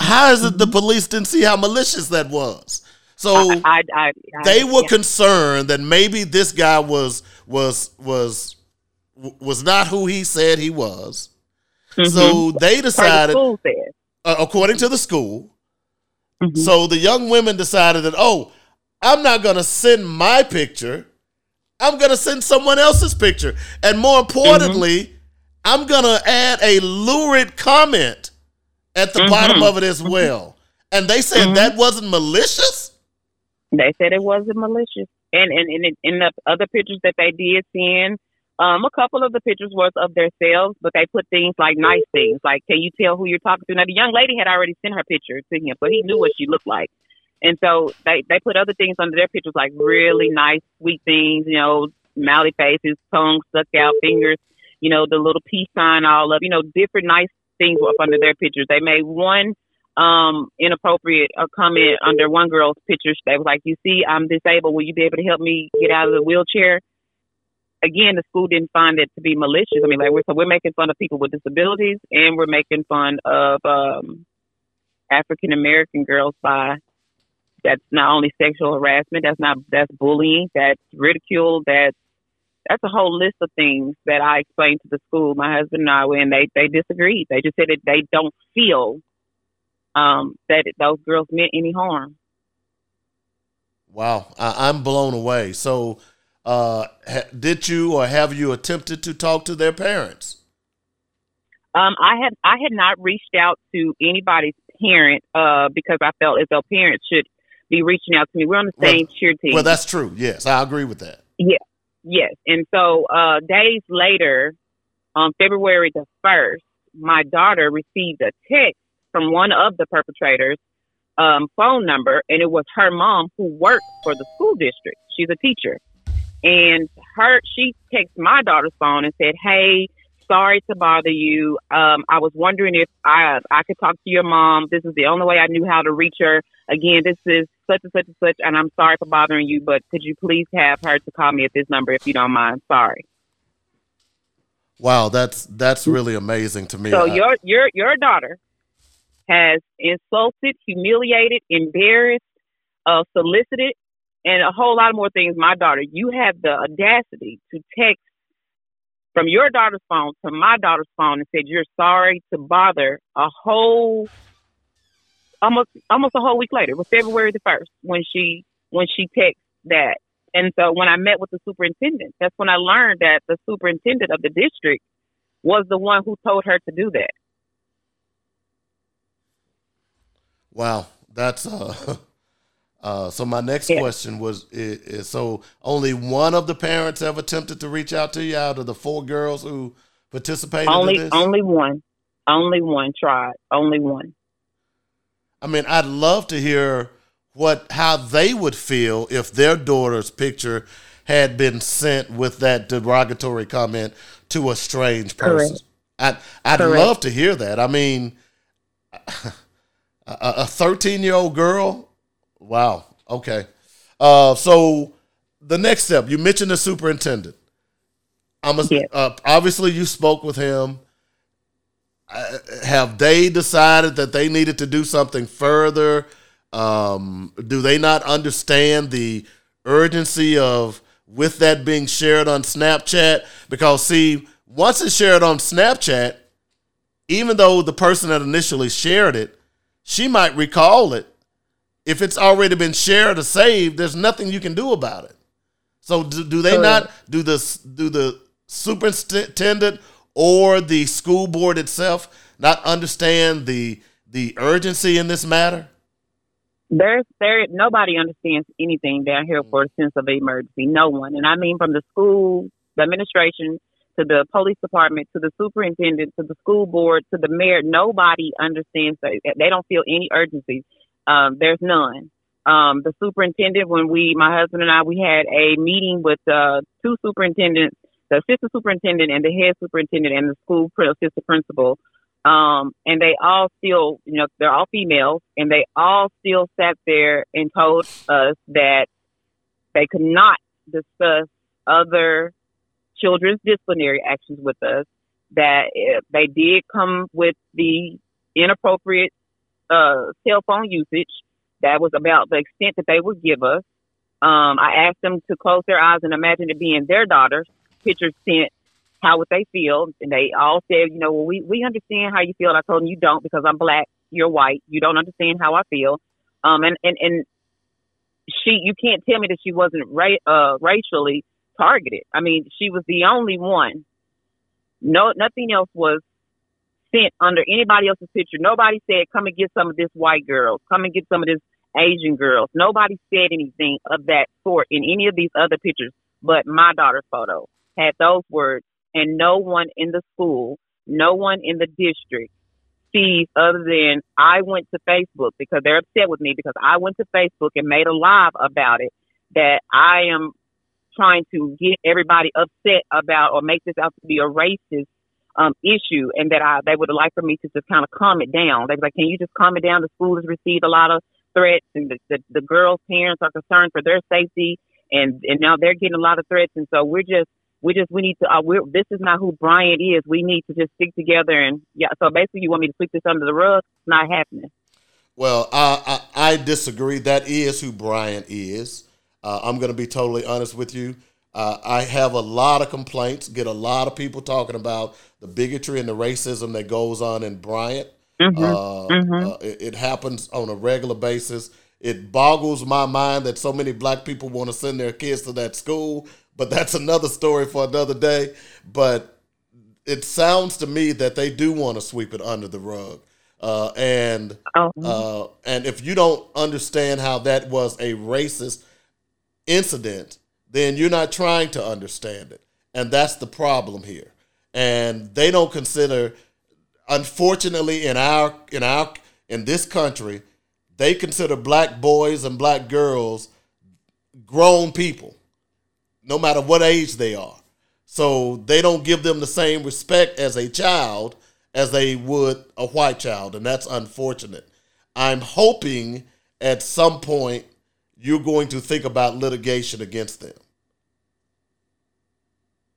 How is it the police didn't see how malicious that was? So I, I, I, they were yeah. concerned that maybe this guy was was was was not who he said he was. So Mhm. they Per the decided, uh, according to the school. Mm-hmm. So the young women decided that, oh, I'm not going to send my picture. I'm going to send someone else's picture. And more importantly, Mm-hmm. I'm going to add a lurid comment at the bottom Mhm. of it as well. And they said that wasn't malicious? They said it wasn't malicious, and and and the other pictures that they did send, um, a couple of the pictures was of themselves, but they put things like nice things, like "Can you tell who you're talking to?" Now the young lady had already sent her picture to him, but he knew what she looked like, and so they they put other things under their pictures, like really nice, sweet things, you know, smiley faces, tongue stuck out, fingers, you know, the little peace sign, all up, you know, different nice things up under their pictures. They made one um inappropriate uh, comment under one girl's picture. They was like, "You see, I'm disabled. Will you be able to help me get out of the wheelchair?" Again, the school didn't find it to be malicious. I mean, like we're so we're making fun of people with disabilities, and we're making fun of um African American girls by that's not only sexual harassment, that's not that's bullying, that's ridicule, that's that's a whole list of things that I explained to the school. My husband and I, and they they disagreed. They just said that they don't feel um, that it, those girls meant any harm. Wow, I, I'm blown away. So, uh, ha- did you or have you attempted to talk to their parents? Um, I had I had not reached out to anybody's parent uh, because I felt as though parents should be reaching out to me. We're on the same cheer team. Well, that's true. Yes, I agree with that. Yeah, yes. And so uh, days later, on February the first, my daughter received a text from one of the perpetrators' um, phone number, and it was her mom who worked for the school district. She's a teacher, and her she texted my daughter's phone and said, "Hey." Sorry to bother you. Um, I was wondering if I I could talk to your mom. This is the only way I knew how to reach her. Again, this is such and such and such, and I'm sorry for bothering you, but could you please have her to call me at this number if you don't mind? Sorry. Wow, that's that's really amazing to me. So I- your your your daughter has insulted, humiliated, embarrassed, uh, solicited, and a whole lot more things. My daughter, you have the audacity to text from your daughter's phone to my daughter's phone and said you're sorry to bother a whole almost almost a whole week later. It was February the first when she when she texted that. And so when I met with the superintendent, that's when I learned that the superintendent of the district was the one who told her to do that. Wow, that's uh, [LAUGHS] uh. So my next question was: is, is so only one of the parents have attempted to reach out to you out of the four girls who participated only in this? only one. Only one tried. Only one. I mean, I'd love to hear what how they would feel if their daughter's picture had been sent with that derogatory comment to a strange person. Correct. I'd I'd Correct. love to hear that. I mean, [LAUGHS] a thirteen year old girl. Wow. Okay. Uh, so the next step, you mentioned the superintendent. I'm a, uh, obviously you spoke with him. Uh, have they decided that they needed to do something further? Um, do they not understand the urgency of with that being shared on Snapchat? Because see, once it's shared on Snapchat, even though the person that initially shared it, she might recall it. If it's already been shared or saved, there's nothing you can do about it. So do, do they not do the do the superintendent or the school board itself not understand the the urgency in this matter? There's there nobody understands anything down here for a mm. sense of emergency. No one, and I mean from the school, the administration, to the police department, to the superintendent, to the school board, to the mayor. Nobody understands that. They don't feel any urgency. Um, there's none. Um, the superintendent, when we, my husband and I, we had a meeting with uh, two superintendents, the assistant superintendent and the head superintendent and the school assistant principal. Um, and they all still, you know, they're all females, and they all still sat there and told us that they could not discuss other children's disciplinary actions with us. That they did come with the inappropriate uh, cell phone usage. That was about the extent that they would give us. Um, I asked them to close their eyes and imagine it being their daughters. Pictures sent. How would they feel? And they all said, you know, well, we we understand how you feel. I told them you don't because I'm black. You're white. You don't understand how I feel. Um, and and and she, you can't tell me that she wasn't ra- uh, racially targeted. I mean, she was the only one. No, nothing else was sent under anybody else's picture. Nobody said, "Come and get some of this white girl. Come and get some of this Asian girls." Nobody said anything of that sort in any of these other pictures. But my daughter's photo had those words, and no one in the school, no one in the district sees other than I went to Facebook because they're upset with me because I went to Facebook and made a live about it that I am trying to get everybody upset about or make this out to be a racist um, issue and that I they would like for me to just kind of calm it down. They was like, Can you just calm it down? The school has received a lot of threats and the, the, the girls' parents are concerned for their safety and and now they're getting a lot of threats and so we're just we just we need to uh, we're this is not who Bryant is. We need to just stick together and yeah. So basically, you want me to sweep this under the rug? It's not happening. Well, I I, I disagree. That is who Bryant is. Uh, I'm going to be totally honest with you. Uh, I have a lot of complaints. Get a lot of people talking about the bigotry and the racism that goes on in Bryant. Mm-hmm. Uh, mm-hmm. Uh, it, it happens on a regular basis. It boggles my mind that so many black people want to send their kids to that school but that's another story for another day. But it sounds to me that they do want to sweep it under the rug. Uh, and oh. uh, and if you don't understand how that was a racist incident, then you're not trying to understand it, and that's the problem here. And they don't consider, unfortunately, in our in our in this country, they consider black boys and black girls grown people no matter what age they are. So they don't give them the same respect as a child as they would a white child, and that's unfortunate. I'm hoping at some point you're going to think about litigation against them.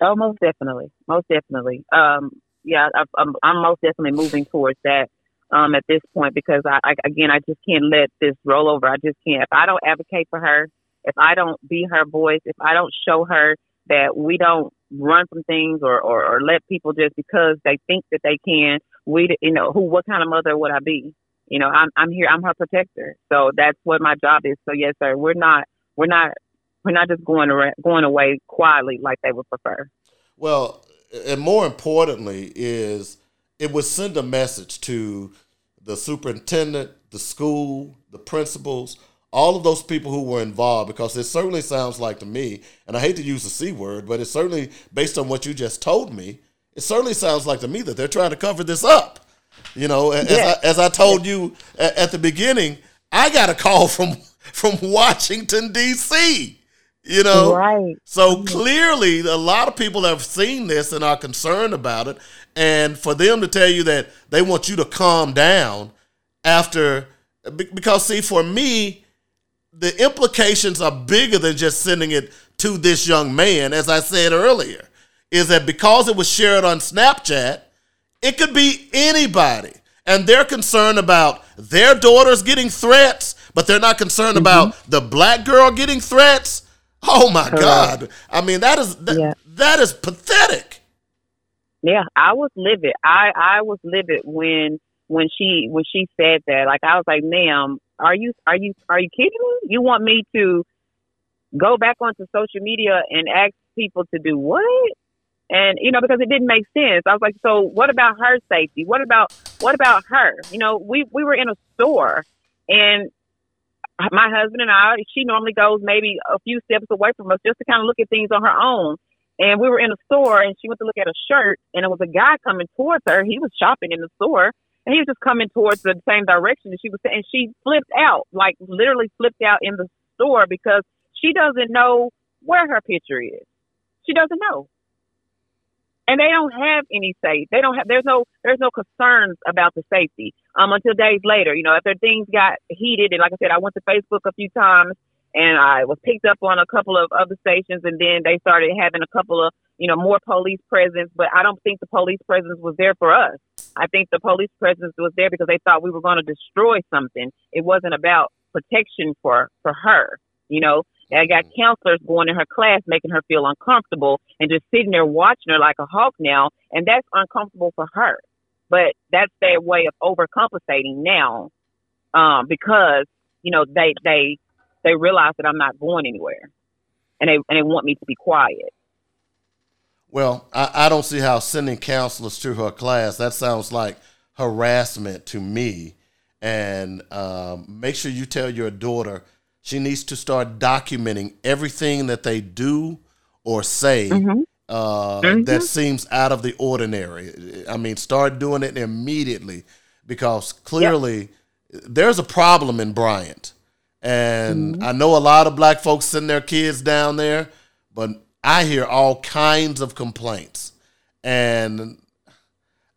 Oh, most definitely, most definitely. Um, yeah, I, I'm, I'm most definitely moving towards that um, at this point because I, I, again, I just can't let this roll over. I just can't. If I don't advocate for her, if I don't be her voice, if I don't show her that we don't run from things or, or, or let people just because they think that they can, we, you know, who, what kind of mother would I be? You know, I'm, I'm here, I'm her protector. So that's what my job is. So yes, sir, we're not, we're not, we're not just going around, going away quietly like they would prefer. Well, and more importantly is it would send a message to the superintendent, the school, the principals, all of those people who were involved, because it certainly sounds like to me, and I hate to use the C word, but it's certainly based on what you just told me, it certainly sounds like to me that they're trying to cover this up. You know, as, I, as I told you at, at the beginning, I got a call from [LAUGHS] from Washington D.C. You know, right? So clearly, a lot of people have seen this and are concerned about it. And for them to tell you that they want you to calm down after, because see, for me, the implications are bigger than just sending it to this young man, as I said earlier, is that because it was shared on Snapchat, it could be anybody. And they're concerned about their daughters getting threats, but they're not concerned mm-hmm. about the black girl getting threats. Oh my Correct. God. I mean, that is that, yeah. that is pathetic. Yeah, I was livid. I I was livid when when she when she said that. Like I was like, "Ma'am, are you are you are you kidding me? You want me to go back onto social media and ask people to do what? And you know, because it didn't make sense. I was like, so what about her safety? What about what about her? You know, we we were in a store and my husband and I, she normally goes maybe a few steps away from us just to kind of look at things on her own. And we were in a store, and she went to look at a shirt, and it was a guy coming towards her. He was shopping in the store, and he was just coming towards the same direction. And she was, and she flipped out, like literally flipped out in the store because she doesn't know where her picture is. She doesn't know and they don't have any safe. They don't have. There's no. There's no concerns about the safety. Um, until days later, you know, after things got heated, and like I said, I went to Facebook a few times, and I was picked up on a couple of other stations, and then they started having a couple of, you know, more police presence. But I don't think the police presence was there for us. I think the police presence was there because they thought we were going to destroy something. It wasn't about protection for for her. You know, I got counselors going in her class making her feel uncomfortable and just sitting there watching her like a hawk now, and that's uncomfortable for her. But that's their way of overcompensating now, um, because you know they they they realize that I'm not going anywhere, and they and they want me to be quiet. Well, I, I don't see how sending counselors to her class that sounds like harassment to me. And um, make sure you tell your daughter she needs to start documenting everything that they do or say mm-hmm. Uh, mm-hmm. that seems out of the ordinary. I mean, start doing it immediately because clearly yep. there's a problem in Bryant. And mm-hmm. I know a lot of black folks send their kids down there, but I hear all kinds of complaints. And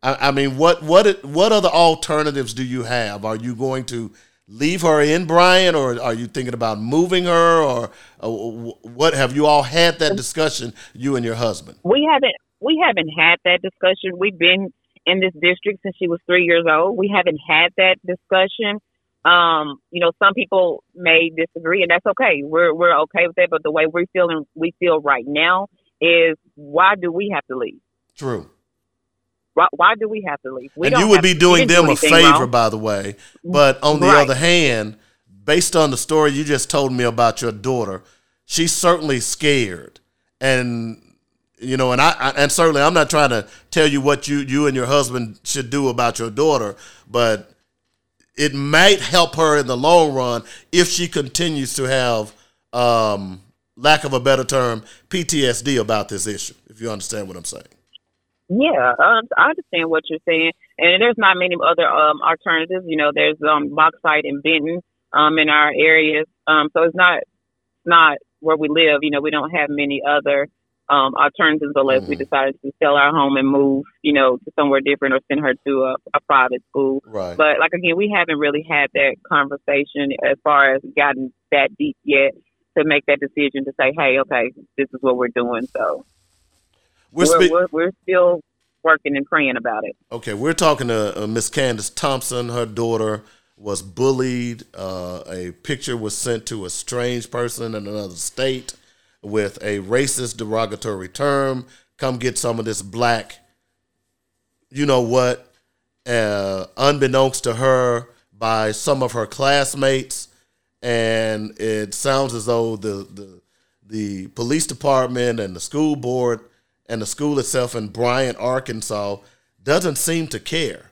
I, I mean, what what what other alternatives do you have? Are you going to leave her in Bryant, or are you thinking about moving her, or uh, what? Have you all had that discussion, you and your husband? We haven't. We haven't had that discussion. We've been in this district since she was three years old. We haven't had that discussion. Um, you know, some people may disagree, and that's okay. We're we're okay with that. But the way we're feeling, we feel right now is why do we have to leave? True. Why, why do we have to leave? We and you would be doing them do a favor, wrong. by the way. But on the right. other hand, based on the story you just told me about your daughter, she's certainly scared, and you know, and I, I and certainly I'm not trying to tell you what you you and your husband should do about your daughter, but it might help her in the long run if she continues to have, um, lack of a better term, PTSD about this issue. If you understand what I'm saying. Yeah, uh, I understand what you're saying, and there's not many other um, alternatives. You know, there's um, Bauxite in Benton um, in our areas, um, so it's not not where we live. You know, we don't have many other um, alternatives unless mm-hmm. we decided to sell our home and move, you know, to somewhere different or send her to a, a private school. Right. But like again, we haven't really had that conversation as far as gotten that deep yet to make that decision to say, hey, okay, this is what we're doing. So we're, we're, we're, we're, still working and praying about it. Okay, we're talking to uh, Miss Candace Thompson. Her daughter was bullied. Uh, a picture was sent to a strange person in another state with a racist, derogatory term. Come get some of this black, you know what, uh, unbeknownst to her by some of her classmates. And it sounds as though the, the, the police department and the school board and the school itself in Bryant, Arkansas, doesn't seem to care.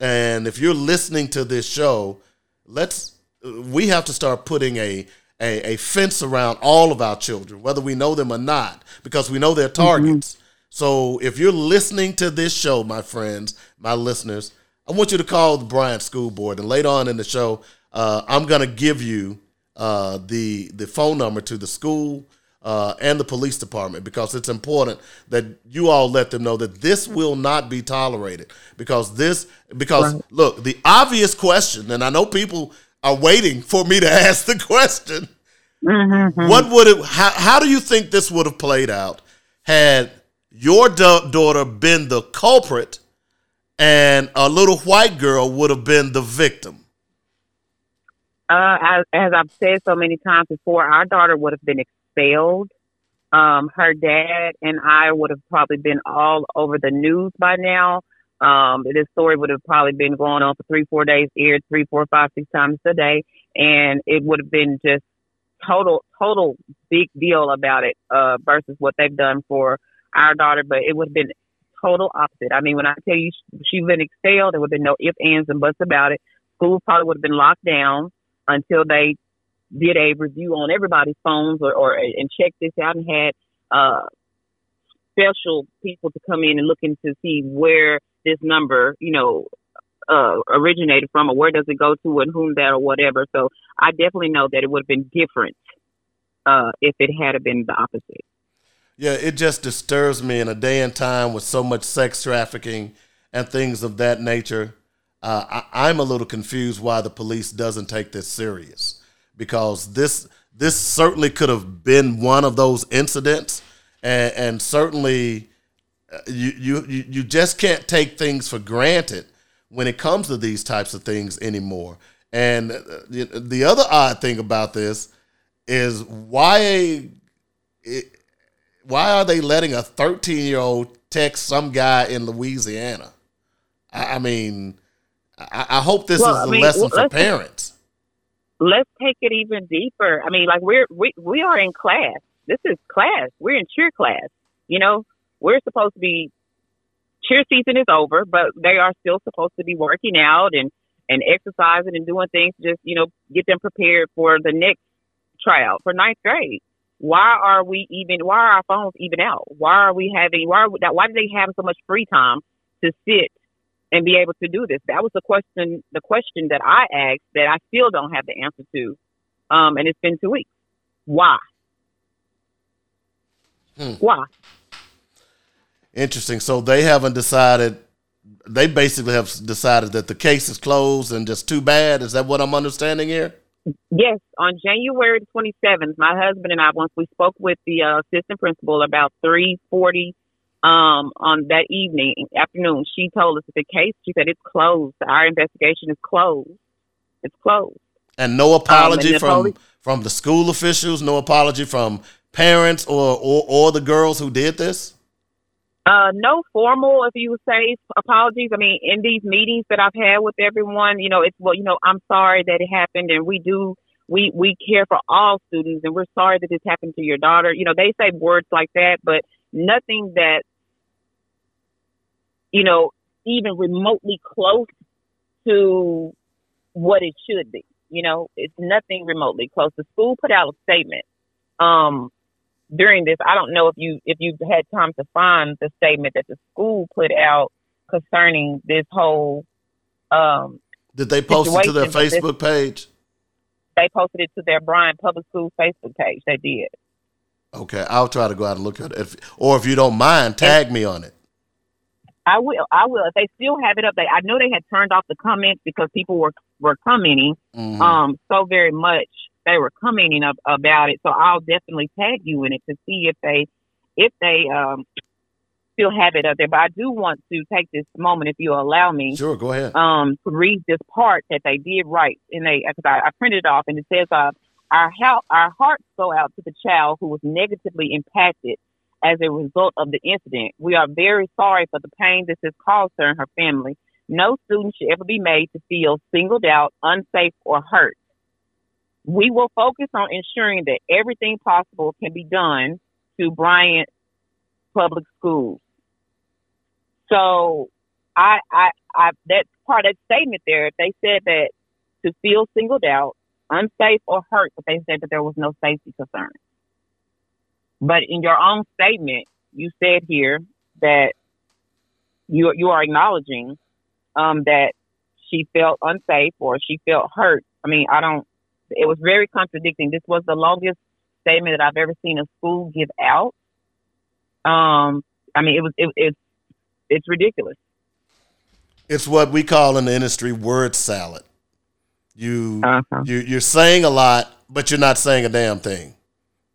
And if you're listening to this show, let's we have to start putting a a, a fence around all of our children, whether we know them or not, because we know they're mm-hmm. targets. Mm-hmm. So if you're listening to this show, my friends, my listeners, I want you to call the Bryant School Board, and later on in the show, uh, I'm going to give you uh, the the phone number to the school uh, and the police department because it's important that you all let them know that this will not be tolerated because this because right. look the obvious question and I know people are waiting for me to [LAUGHS] ask the question mm-hmm. what would it how, how do you think this would have played out had your da- daughter been the culprit and a little white girl would have been the victim uh, as, as I've said so many times before, our daughter would have been failed. Um, her dad and I would have probably been all over the news by now. Um, this story would have probably been going on for three, four days, aired three, four, five, six times a day, and it would have been just total, total big deal about it uh, versus what they've done for our daughter. But it would have been total opposite. I mean, when I tell you she's been expelled, there would have been no ifs, ands, and buts about it. School probably would have been locked down until they did a review on everybody's phones or, or and checked this out and had uh, special people to come in and look into see where this number, you know, uh, originated from or where does it go to and whom that or whatever. So I definitely know that it would have been different uh, if it had been the opposite. Yeah, it just disturbs me in a day and time with so much sex trafficking and things of that nature. Uh, I, I'm a little confused why the police doesn't take this serious because this this certainly could have been one of those incidents, and, and certainly uh, you, you you just can't take things for granted when it comes to these types of things anymore. And uh, the other odd thing about this is why why are they letting a 13 year old text some guy in Louisiana? I, mean, I, I, hope this well, is a I mean, lesson well, for parents. Let's take it even deeper. I mean, like we're we we are in class. This is class. We're in cheer class. You know, we're supposed to be cheer season is over, but they are still supposed to be working out and and exercising and doing things just you know get them prepared for the next tryout for ninth grade. Why are we even? Why are our phones even out? Why are we having? Why are we, why do they have so much free time to sit and be able to do this? That was the question. The question that I asked that I still don't have the answer to, um, and it's been two weeks. Why? Hmm. Why? Interesting. So they haven't decided. They basically have decided that the case is closed and just too bad. Is that what I'm understanding here? Yes, on January 27th, my husband and I, once we spoke with the uh, assistant principal about 3:40 um, on that evening afternoon, she told us that the case. She said it's closed. Our investigation is closed. It's closed. And no apology um, and from police- from the school officials. No apology from parents or, or or the girls who did this. Uh, no formal, if you would say, apologies. I mean, in these meetings that I've had with everyone, you know, it's well, you know, I'm sorry that it happened, and we do, we we care for all students, and we're sorry that this happened to your daughter. You know, they say words like that, but nothing that, you know, even remotely close to what it should be. You know, it's nothing remotely close. The school put out a statement um, during this, I don't know if you if you've had time to find the statement that the school put out concerning this whole. Um, Did they post it to their Facebook this, page? They posted it to their Bryant Public School Facebook page. They did. Okay, I'll try to go out and look at it, if, or if you don't mind, tag and, me on it. I will. I will. If they still have it up, they I know they had turned off the comments because people were were commenting mm-hmm. um so very much they were commenting up, about it. So I'll definitely tag you in it to see if they if they um, still have it up there. But I do want to take this moment, if you allow me. Sure, go ahead. Um, to read this part that they did write, and they because I, I, printed it off, and it says, uh, "Our help, our hearts go out to the child who was negatively impacted." As a result of the incident, we are very sorry for the pain this has caused her and her family. No student should ever be made to feel singled out, unsafe, or hurt. We will focus on ensuring that everything possible can be done to Bryant Public Schools. So I, I, I, that part of that statement there, they said that to feel singled out, unsafe or hurt, but they said that there was no safety concern. But in your own statement, you said here that you you are acknowledging um, that she felt unsafe or she felt hurt. I mean, I don't it was very contradicting. This was the longest statement that I've ever seen a school give out. Um, I mean, it was it, it's it's ridiculous. It's what we call in the industry word salad. You uh-huh. you you're saying a lot, but you're not saying a damn thing.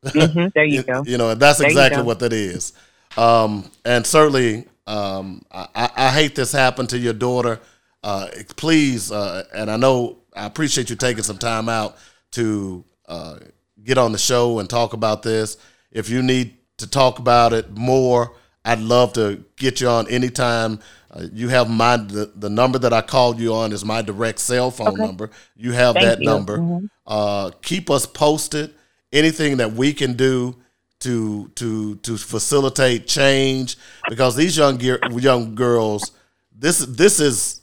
Mm-hmm. [LAUGHS] There you, go. You know, that's there exactly what that is. Um, and certainly, um, I, I, hate this happened to your daughter. Uh, please, uh, and I know I appreciate you taking some time out to uh, get on the show and talk about this. If you need to talk about it more, I'd love to get you on anytime. Uh, you have my the, the number that I called you on is my direct cell phone okay. number. You have Thank that you. number. Mm-hmm. Uh, keep us posted. Anything that we can do to to to facilitate change because these young young girls, this this is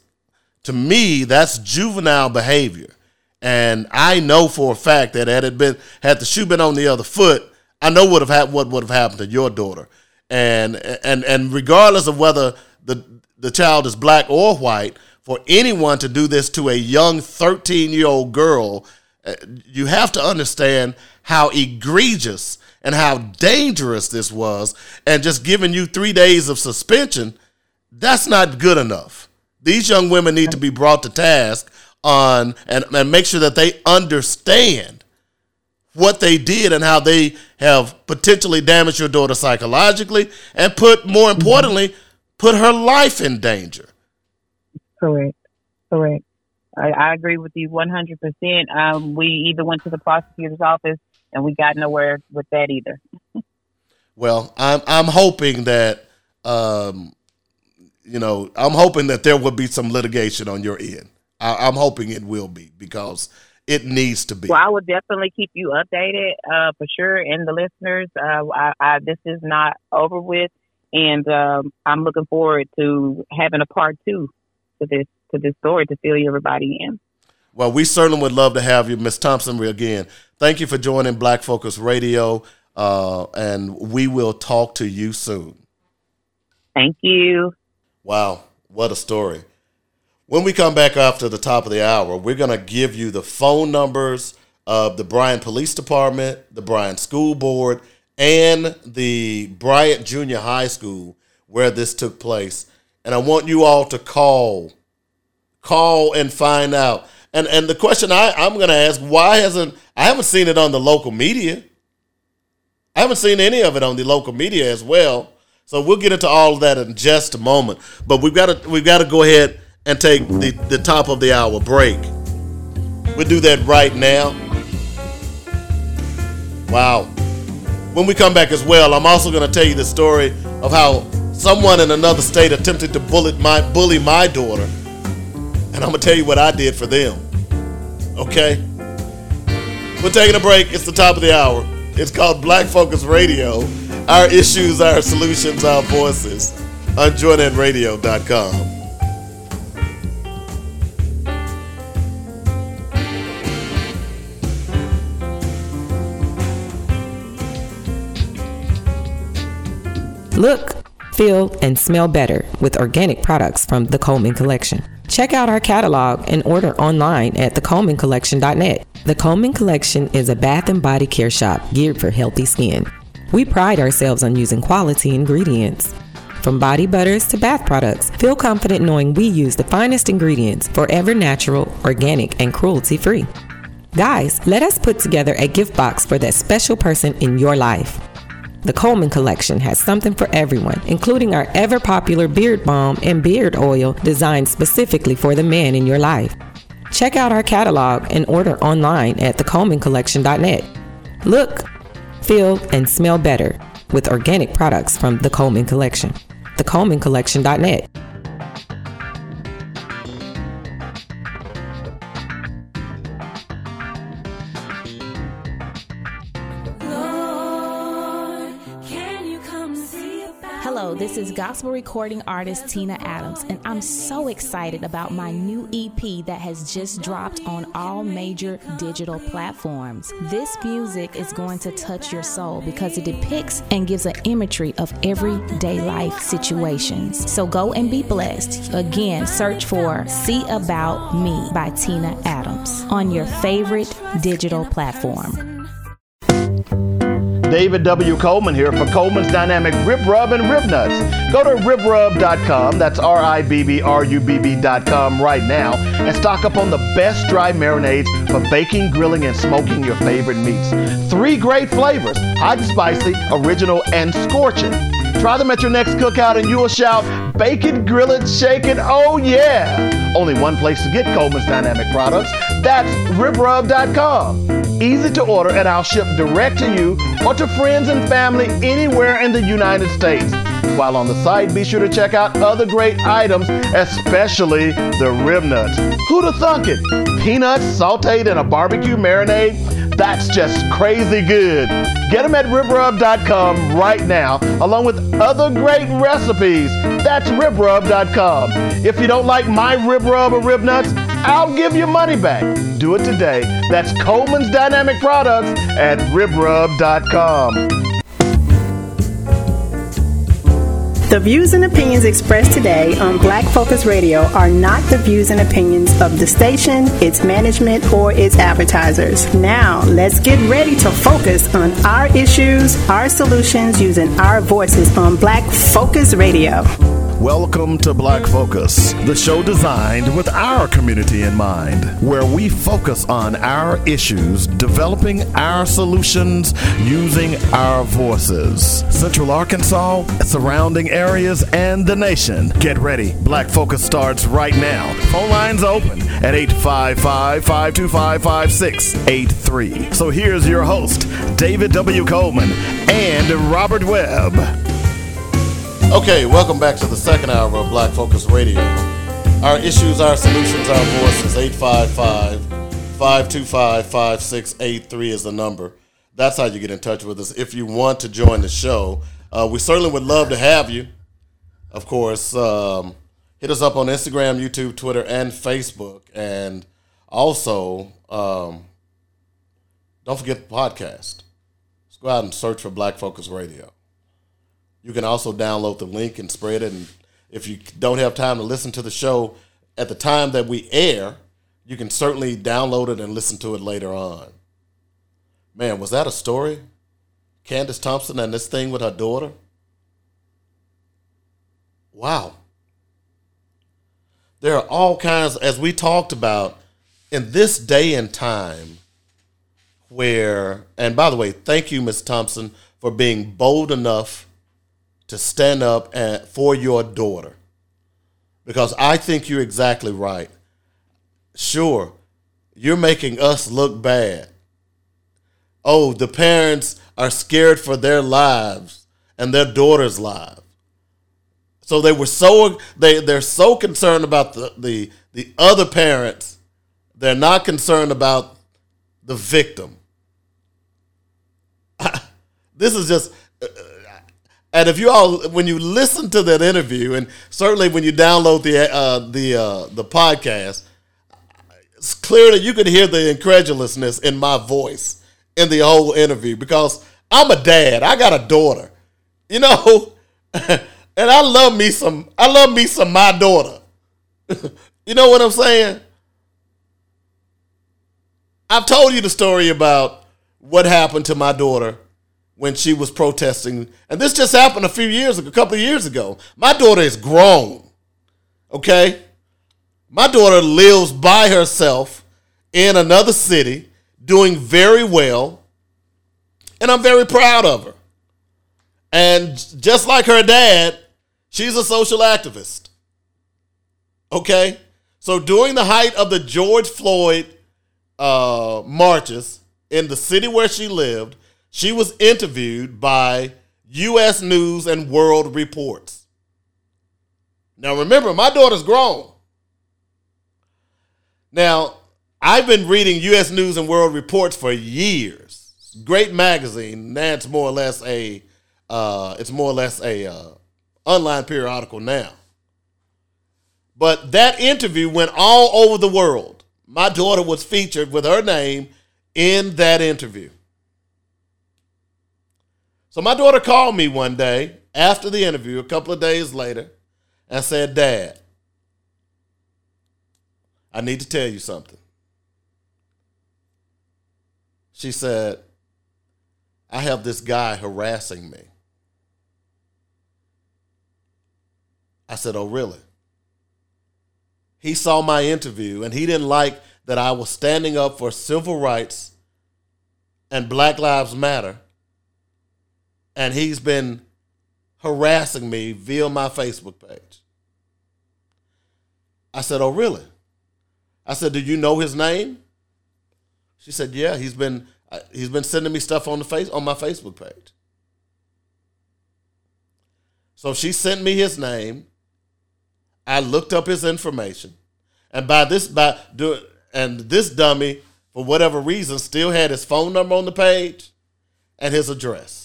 to me that's juvenile behavior. And I know for a fact that had it been had the shoe been on the other foot, I know would have had what would have happened to your daughter. and and and regardless of whether the the child is black or white, for anyone to do this to a young 13 year old girl, you have to understand how egregious and how dangerous this was. And just giving you three days of suspension, that's not good enough. These young women need to be brought to task on and, and make sure that they understand what they did and how they have potentially damaged your daughter psychologically and put more mm-hmm. importantly put her life in danger Correct. Correct. I, I agree with you 100%. Um, we either went to the prosecutor's office and we got nowhere with that either. well i'm i'm hoping that um you know i'm hoping that there will be some litigation on your end I, i'm hoping it will be because it needs to be Well, I will definitely keep you updated uh, for sure, and the listeners. Uh, I, I, this is not over with, and um, I'm looking forward to having a part two to this to this story to fill everybody in. Well, we certainly would love to have you, Miss Thompson, again. Thank you for joining Black Focus Radio, uh, and we will talk to you soon. Thank you. Wow, what a story. When we come back after the top of the hour, we're going to give you the phone numbers of the Bryant Police Department, the Bryant School Board, and the Bryant Junior High School where this took place. And I want you all to call, call and find out. And and the question I, I'm to ask, why hasn't I haven't seen it on the local media? I haven't seen any of it on the local media as well. So we'll get into all of that in just a moment. But we've got to we've got to go ahead and take the, the top of the hour break. We'll do that right now. Wow. When we come back as well, I'm also going to tell you the story of how someone in another state attempted to bully my bully my daughter. And I'm going to tell you what I did for them. Okay? We're taking a break. It's the top of the hour. It's called Black Focus Radio. Our issues, our solutions, our voices on JoyNetRadio.com. Look, feel, and smell better with organic products from the Coleman Collection. Check out our catalog and order online at thecolemancollection.net. The Coleman Collection is a bath and body care shop geared for healthy skin. We pride ourselves on using quality ingredients. From body butters to bath products, feel confident knowing we use the finest ingredients, forever natural, organic, and cruelty free. Guys, let us put together a gift box for that special person in your life. The Coleman Collection has something for everyone, including our ever popular beard balm and beard oil designed specifically for the man in your life. Check out our catalog and order online at thecolemancollection.net. Look, feel, and smell better with organic products from the Coleman Collection. Thecolemancollection.net. This is gospel recording artist Tina Adams, and I'm so excited about my new EP that has just dropped on all major digital platforms. This music is going to touch your soul because it depicts and gives an imagery of everyday life situations. So go and be blessed. Again, search for See About Me by Tina Adams on your favorite digital platform. David W. Coleman here for Coleman's Dynamic Rib Rub and Rib Nuts. Go to ribrub.com, that's R I B B R U B B.com right now, and stock up on the best dry marinades for baking, grilling, and smoking your favorite meats. Three great flavors hot and spicy, original, and scorching. Try them at your next cookout and you will shout, bake it, grill it, shake it, oh yeah! Only one place to get Coleman's Dynamic products. That's ribrub.com. Easy to order and I'll ship direct to you or to friends and family anywhere in the United States. While on the site, be sure to check out other great items, especially the rib nuts. Who'd thunk it? Peanuts sauteed in a barbecue marinade? That's just crazy good. Get them at ribrub.com right now, along with other great recipes. That's ribrub.com. If you don't like my rib rub or rib nuts, I'll give you money back. Do it today. That's Coleman's Dynamic Products at ribrub.com. The views and opinions expressed today on Black Focus Radio are not the views and opinions of the station, its management, or its advertisers. Now, let's get ready to focus on our issues, our solutions, using our voices on Black Focus Radio. Welcome to Black Focus, the show designed with our community in mind, where we focus on our issues, developing our solutions using our voices. Central Arkansas, surrounding areas, and the nation. Get ready. Black Focus starts right now. Phone lines open at 855 525 5683. So here's your host, David W. Coleman and Robert Webb. Okay, welcome back to the second hour of Black Focus Radio. Our issues, our solutions, our voices. 855 525 5683 is the number. That's how you get in touch with us if you want to join the show. Uh, we certainly would love to have you. Of course, um, hit us up on Instagram, YouTube, Twitter, and Facebook. And also, um, don't forget the podcast. Let's go out and search for Black Focus Radio. You can also download the link and spread it. And if you don't have time to listen to the show at the time that we air, you can certainly download it and listen to it later on. Man, was that a story? Candace Thompson and this thing with her daughter? Wow. There are all kinds, as we talked about, in this day and time where, and by the way, thank you, Ms. Thompson, for being bold enough to stand up for your daughter. Because I think you're exactly right. Sure, you're making us look bad. Oh, the parents are scared for their lives and their daughter's lives. So they were so they they're so concerned about the the, the other parents, they're not concerned about the victim. [LAUGHS] this is just uh, and if you all, when you listen to that interview, and certainly when you download the uh, the uh, the podcast, it's clear that you could hear the incredulousness in my voice in the whole interview because I'm a dad. I got a daughter, you know, [LAUGHS] and I love me some. I love me some my daughter. [LAUGHS] you know what I'm saying? I've told you the story about what happened to my daughter when she was protesting. And this just happened a few years ago, a couple of years ago. My daughter is grown. Okay? My daughter lives by herself in another city, doing very well. And I'm very proud of her. And just like her dad, she's a social activist. Okay? So during the height of the George Floyd uh, marches in the city where she lived, she was interviewed by U.S. News and World Reports. Now, remember, my daughter's grown. Now, I've been reading U.S. News and World Reports for years. Great magazine. Now it's more or less a, uh, it's more or less a uh, online periodical now. But that interview went all over the world. My daughter was featured with her name in that interview. So my daughter called me one day after the interview, a couple of days later, and said, Dad, I need to tell you something. She said, I have this guy harassing me. I said, Oh, really? He saw my interview and he didn't like that I was standing up for civil rights and Black Lives Matter and he's been harassing me via my Facebook page. I said, "Oh, really?" I said, "Do you know his name?" She said, "Yeah, he's been uh, he's been sending me stuff on the face on my Facebook page." So she sent me his name. I looked up his information, and by this by do and this dummy for whatever reason still had his phone number on the page and his address.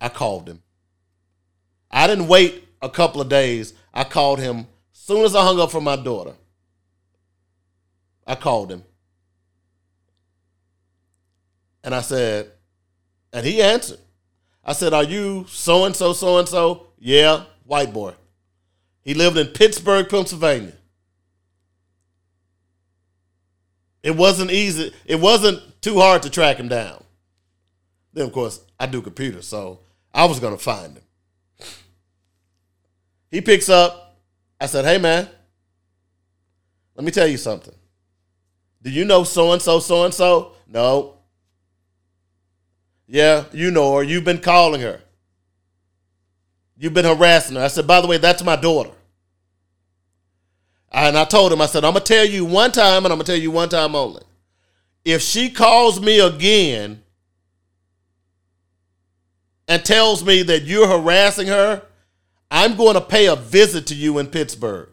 I called him. I didn't wait a couple of days. I called him soon as I hung up from my daughter. I called him. And I said, and he answered. I said, Are you so and so, so and so? Yeah, white boy. He lived in Pittsburgh, Pennsylvania. It wasn't easy. It wasn't too hard to track him down. Then, of course, I do computers, so I was to find him. He picks up. I said, Hey, man, let me tell you something. Do you know so and so, so and so? No. Yeah, you know her. You've been calling her. You've been harassing her. I said, By the way, that's my daughter. And I told him, I said, I'm going to tell you one time and I'm going to tell you one time only. If she calls me again and tells me that you're harassing her, I'm going to pay a visit to you in Pittsburgh.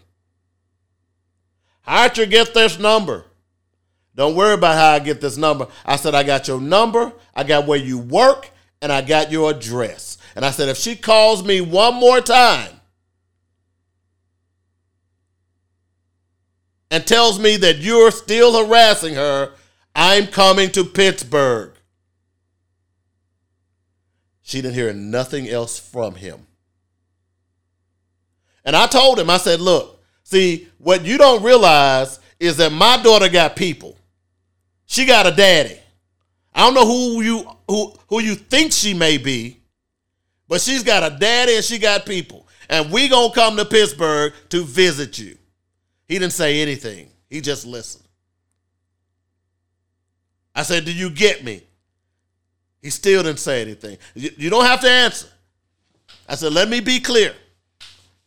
How'd you get this number? Don't worry about how I get this number. I said, I got your number, I got where you work, and I got your address. And I said, if she calls me one more time and tells me that you're still harassing her, I'm coming to Pittsburgh. She didn't hear nothing else from him. And I told him, I said, look, see, what you don't realize is that my daughter got people. She got a daddy. I don't know who you who who you think she may be, but she's got a daddy and she got people. And we gonna come to Pittsburgh to visit you. He didn't say anything. He just listened. I said, Do you get me? He still didn't say anything. You, you don't have to answer. I said, Let me be clear.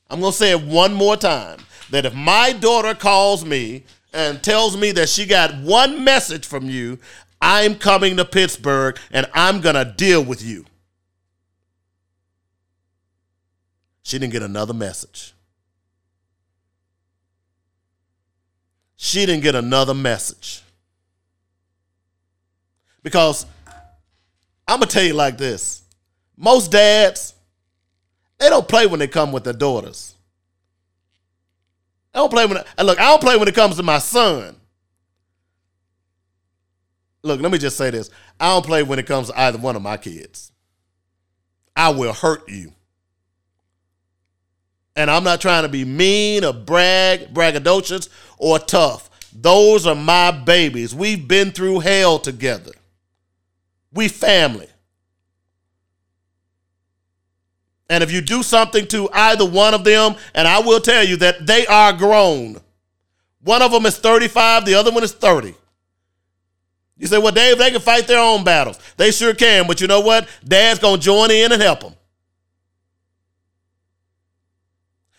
I'm going to say it one more time that if my daughter calls me and tells me that she got one message from you, I'm coming to Pittsburgh and I'm going to deal with you. She didn't get another message. She didn't get another message. Because I'm to tell you like this most dads, they don't play when they come with their daughters. I don't play when and look, I don't play when it comes to my son. Look, let me just say this. I don't play when it comes to either one of my kids. I will hurt you. And I'm not trying to be mean or brag, braggadocious or tough. Those are my babies. We've been through hell together. We family. And if you do something to either one of them, and I will tell you that they are grown. One of them is 35, the other one is 30. You say, well, Dave, they can fight their own battles. They sure can, but you know what? Dad's going to join in and help them.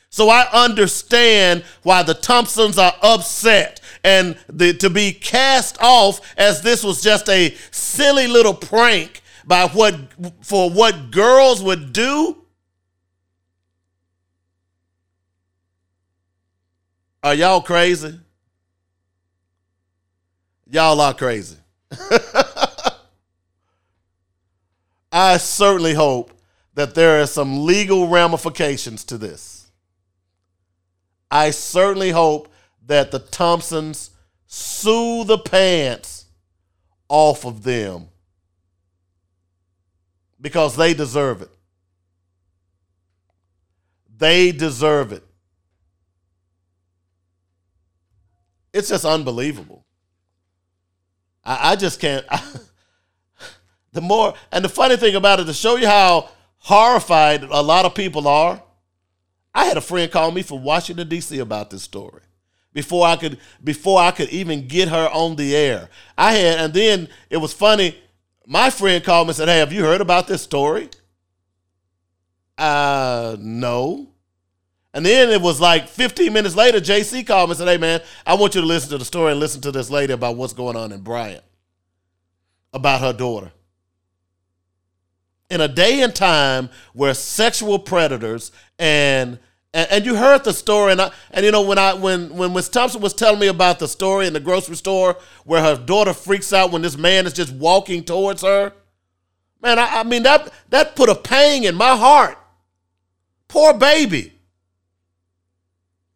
So I understand why the Thompsons are upset and the, to be cast off as this was just a silly little prank by what for what girls would do Are y'all crazy? Y'all are crazy. [LAUGHS] I certainly hope that there are some legal ramifications to this. I certainly hope that the Thompsons sue the pants off of them because they deserve it. They deserve it. It's just unbelievable. I, I just can't. I, [LAUGHS] the more, and the funny thing about it, to show you how horrified a lot of people are, I had a friend call me from Washington D.C. about this story before I could before I could even get her on the air. I had, and then it was funny. My friend called me and said, "Hey, have you heard about this story?" Uh, no. And then it was like 15 minutes later, JC called me and said, Hey, man, I want you to listen to the story and listen to this lady about what's going on in Bryant about her daughter. In a day and time where sexual predators and and, and you heard the story, and I, and you know when I when when Miss Thompson was telling me about the story in the grocery store where her daughter freaks out when this man is just walking towards her, man, I, I mean that that put a pang in my heart. Poor baby.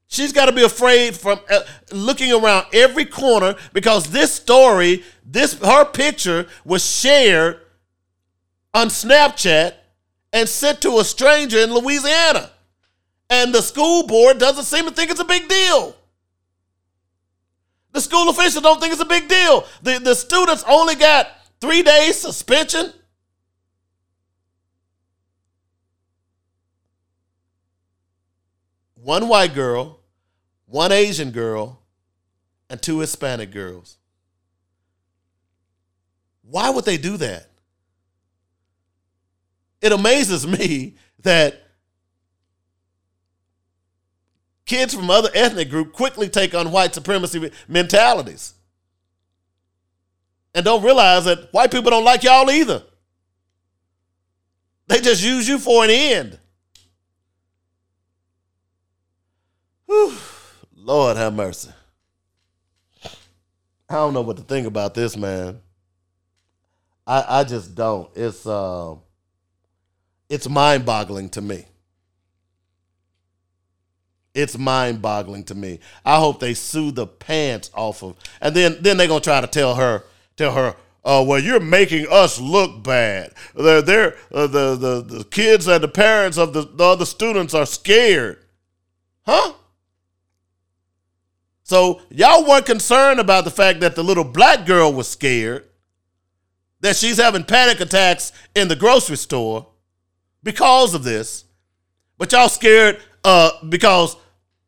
She's got to be afraid from uh, looking around every corner because this story, this her picture was shared on Snapchat and sent to a stranger in Louisiana. And the school board doesn't seem to think it's a big deal. The school officials don't think it's a big deal. The, the students only got three days suspension. One white girl, one Asian girl, and two Hispanic girls. Why would they do that? It amazes [LAUGHS] me that kids from other ethnic groups quickly take on white supremacy mentalities and don't realize that white people don't like y'all either. They just use you for an end. Whew. Lord have mercy. I don't know what to think about this, man. I I just don't. It's uh it's mind-boggling to me. It's mind-boggling to me. I hope they sue the pants off of and then then they're gonna try to tell her, tell her, oh well you're making us look bad. They're, they're uh, the, the the kids and the parents of the, the other students are scared. Huh? So y'all weren't concerned about the fact that the little black girl was scared, that she's having panic attacks in the grocery store because of this, but y'all scared uh, because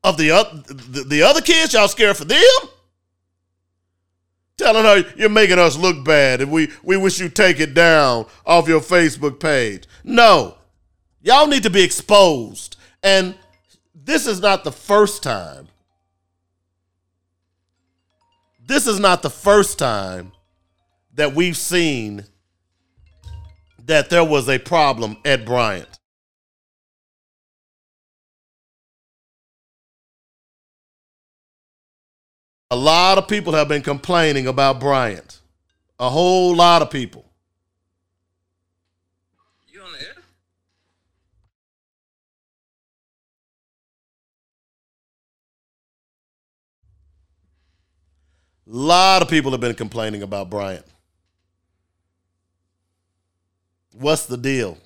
of the, uh, the, the other kids. Y'all scared for them, telling her you're making us look bad, and we we wish you take it down off your Facebook page. No, y'all need to be exposed, and this is not the first time. This is not the first time that we've seen that there was a problem at Bryant. A lot of people have been complaining about Bryant. A whole lot of people. You on the air? A lot of people have been complaining about Bryant. What's the deal?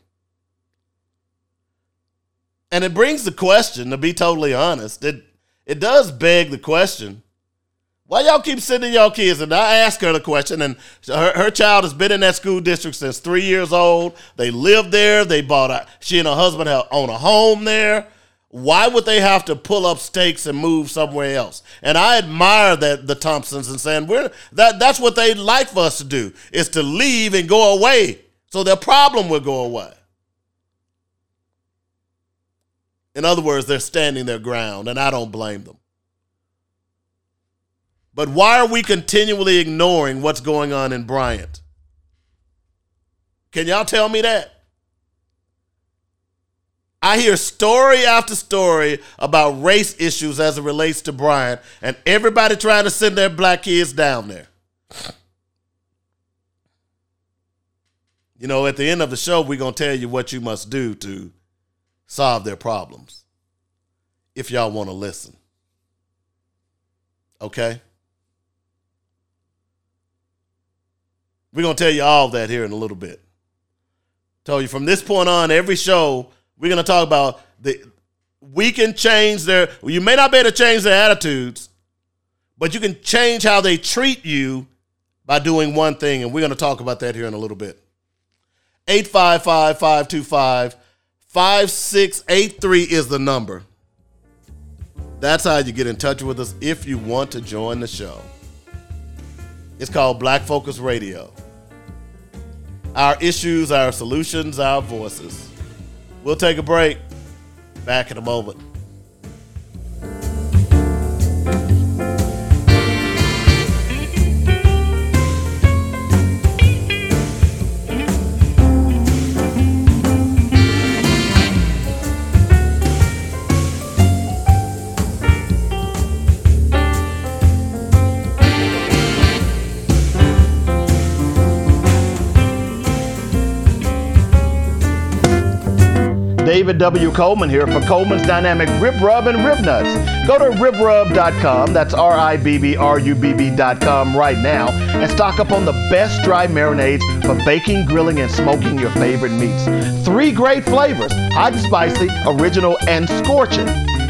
And it brings the question, to be totally honest, it it does beg the question. Why y'all keep sending y'all kids? And I asked her the question, and her, her child has been in that school district since three years old. They live there. They bought a, she and her husband have, own a home there. Why would they have to pull up stakes and move somewhere else? And I admire that the Thompsons and saying we're that that's what they'd like for us to do is to leave and go away. So their problem will go away. In other words, they're standing their ground, and I don't blame them. But why are we continually ignoring what's going on in Bryant? Can y'all tell me that? I hear story after story about race issues as it relates to Bryant, and everybody trying to send their black kids down there. You know, at the end of the show, we're going to tell you what you must do to solve their problems if y'all want to listen. Okay? We're going to tell you all that here in a little bit. Tell you from this point on, every show, we're going to talk about the we can change their you may not be able to change their attitudes, but you can change how they treat you by doing one thing and we're going to talk about that here in a little bit. 855 525 5683 is the number. That's how you get in touch with us if you want to join the show. It's called Black Focus Radio. Our issues, our solutions, our voices. We'll take a break. Back in a moment. David W. Coleman here for Coleman's Dynamic Rib Rub and Rib Nuts. Go to ribrub.com, that's R I B B R U B B.com right now, and stock up on the best dry marinades for baking, grilling, and smoking your favorite meats. Three great flavors hot and spicy, original, and scorching.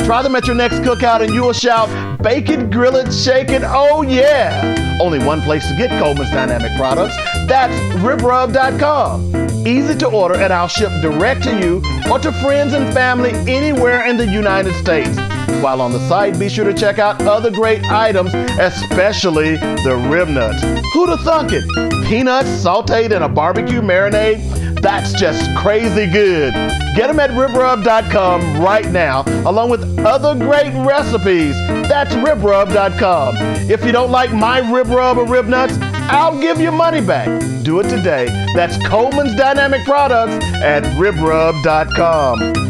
Try them at your next cookout and you will shout, bake it, grill it, shake it, oh yeah! Only one place to get Coleman's Dynamic products. That's ribrub.com. Easy to order and I'll ship direct to you or to friends and family anywhere in the United States. While on the site, be sure to check out other great items, especially the rib nuts. Who'd thunk it? Peanuts sauteed in a barbecue marinade? That's just crazy good. Get them at ribrub.com right now, along with other great recipes. That's ribrub.com. If you don't like my rib rub or rib nuts, I'll give you money back. Do it today. That's Coleman's Dynamic Products at ribrub.com.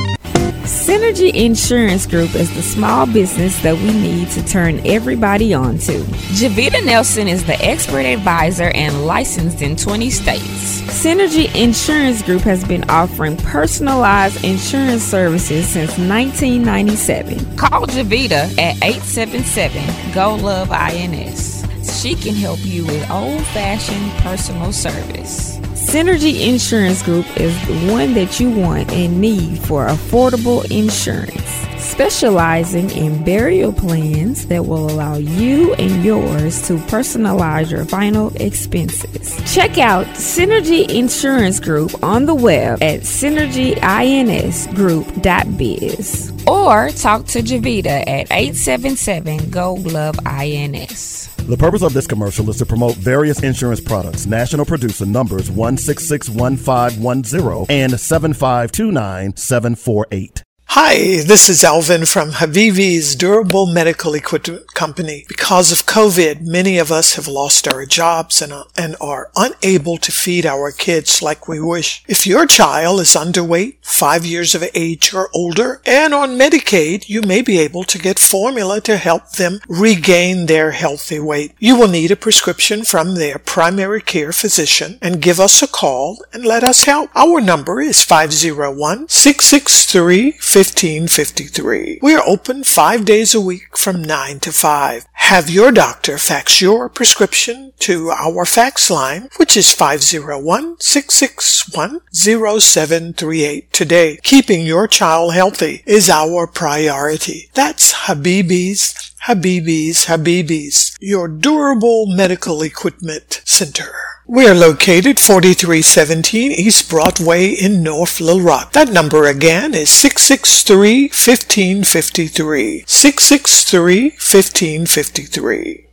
Synergy Insurance Group is the small business that we need to turn everybody on to. Javita Nelson is the expert advisor and licensed in 20 states. Synergy Insurance Group has been offering personalized insurance services since 1997. Call Javita at 877 GO LOVE INS. She can help you with old fashioned personal service. Synergy Insurance Group is the one that you want and need for affordable insurance, specializing in burial plans that will allow you and yours to personalize your final expenses. Check out Synergy Insurance Group on the web at synergyinsgroup.biz or talk to Javita at 877 GO LOVE INS. The purpose of this commercial is to promote various insurance products. National producer numbers 1661510 and 7529748. Hi, this is Alvin from Habibi's Durable Medical Equipment Company. Because of COVID, many of us have lost our jobs and, and are unable to feed our kids like we wish. If your child is underweight, five years of age or older, and on Medicaid, you may be able to get formula to help them regain their healthy weight. You will need a prescription from their primary care physician and give us a call and let us help. Our number is 501 663 1553. We are open five days a week from 9 to 5. Have your doctor fax your prescription to our fax line, which is 501-661-0738 today. Keeping your child healthy is our priority. That's Habibi's, Habibi's, Habibi's, your durable medical equipment center. We are located 4317 East Broadway in North Little Rock. That number again is 663-1553. 663-1553.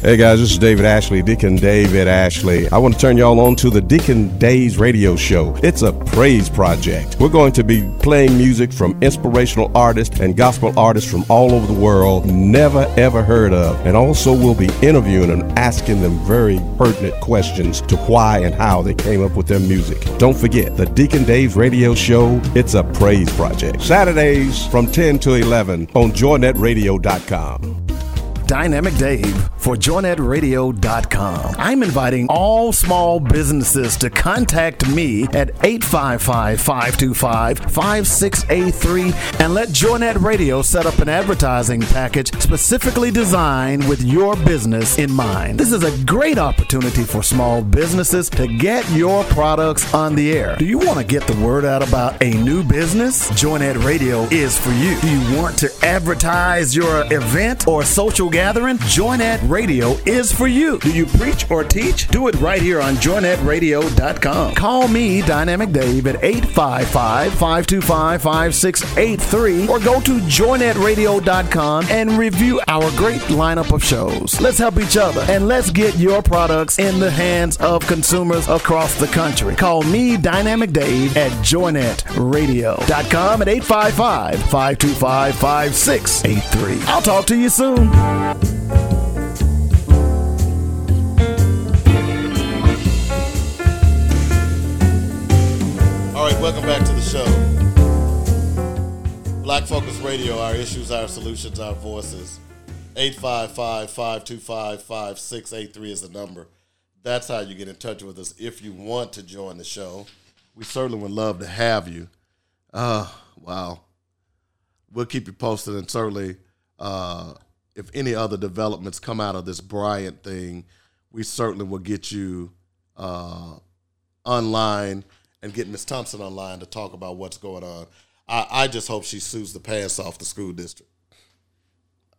Hey guys, this is David Ashley, Deacon David Ashley. I want to turn y'all on to the Deacon Days radio show. It's a praise project. We're going to be playing music from inspirational artists and gospel artists from all over the world, never ever heard of. And also we'll be interviewing and asking them very pertinent questions to why and how they came up with their music. Don't forget, the Deacon Days radio show, it's a praise project. Saturdays from 10 to 11 on joynetradio.com. Dynamic Dave for JoyNetRadio.com. I'm inviting all small businesses to contact me at 855-525-5683 and let JoyNet Radio set up an advertising package specifically designed with your business in mind. This is a great opportunity for small businesses to get your products on the air. Do you want to get the word out about a new business? JoyNet Radio is for you. Do you want to advertise your event or social gathering? JoyNet Radio is for you. Do you preach or teach? Do it right here on joynetradio.com. Call me, Dynamic Dave, at 855 525 5683 or go to joynetradio.com and review our great lineup of shows. Let's help each other and let's get your products in the hands of consumers across the country. Call me, Dynamic Dave, at joynetradio.com at 855 525 5683. I'll talk to you soon. All right, welcome back to the show. Black Focus Radio, our issues, our solutions, our voices. 855 525 5683 is the number. That's how you get in touch with us if you want to join the show. We certainly would love to have you. Uh, wow. We'll keep you posted, and certainly, uh, if any other developments come out of this Bryant thing, we certainly will get you uh, online and get Miss Thompson online to talk about what's going on. I, I just hope she sues the pants off the school district.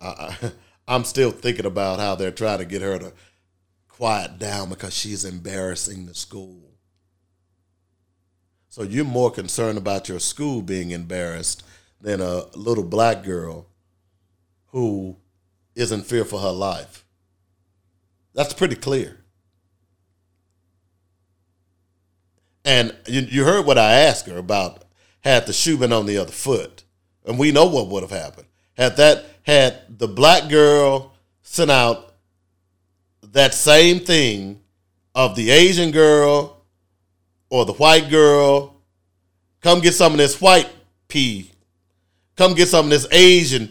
I, [LAUGHS] I'm still thinking about how they're trying to get her to quiet down because she's embarrassing the school. So you're more concerned about your school being embarrassed than a little black girl who is in fear for her life. That's pretty clear. And you, you heard what I asked her about had the shoe been on the other foot. And we know what would have happened. Had that had the black girl sent out that same thing of the Asian girl or the white girl, come get some of this white pea. Come get some of this Asian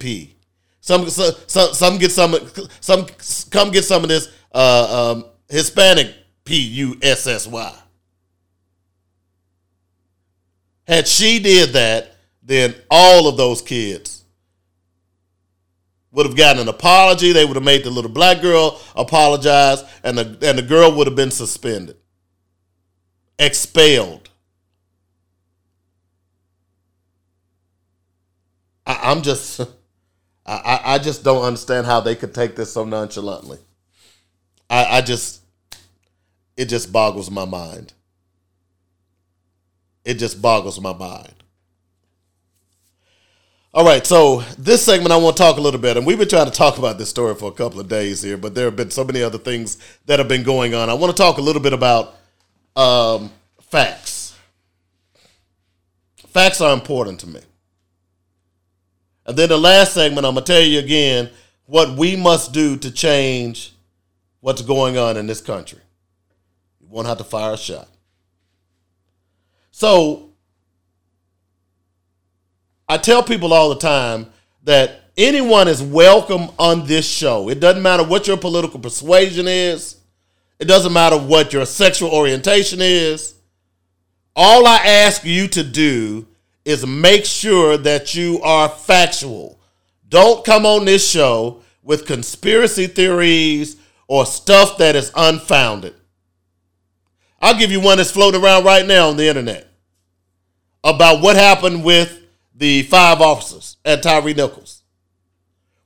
Some some some get some some come get some of this uh, um, Hispanic P U S S Y. Had she did that, then all of those kids would have gotten an apology. They would have made the little black girl apologize, and the and the girl would have been suspended, expelled. I, I'm just, [LAUGHS] I, I just don't understand how they could take this so nonchalantly. I, I just, it just boggles my mind. It just boggles my mind. All right, so this segment I want to talk a little bit, and we've been trying to talk about this story for a couple of days here, but there have been so many other things that have been going on. I want to talk a little bit about um, facts. Facts are important to me. And then the last segment, I'm going to tell you again what we must do to change what's going on in this country. You won't have to fire a shot. So I tell people all the time that anyone is welcome on this show. It doesn't matter what your political persuasion is, it doesn't matter what your sexual orientation is. All I ask you to do is make sure that you are factual. Don't come on this show with conspiracy theories or stuff that is unfounded. I'll give you one that's floating around right now on the internet about what happened with the five officers at Tyre Nichols.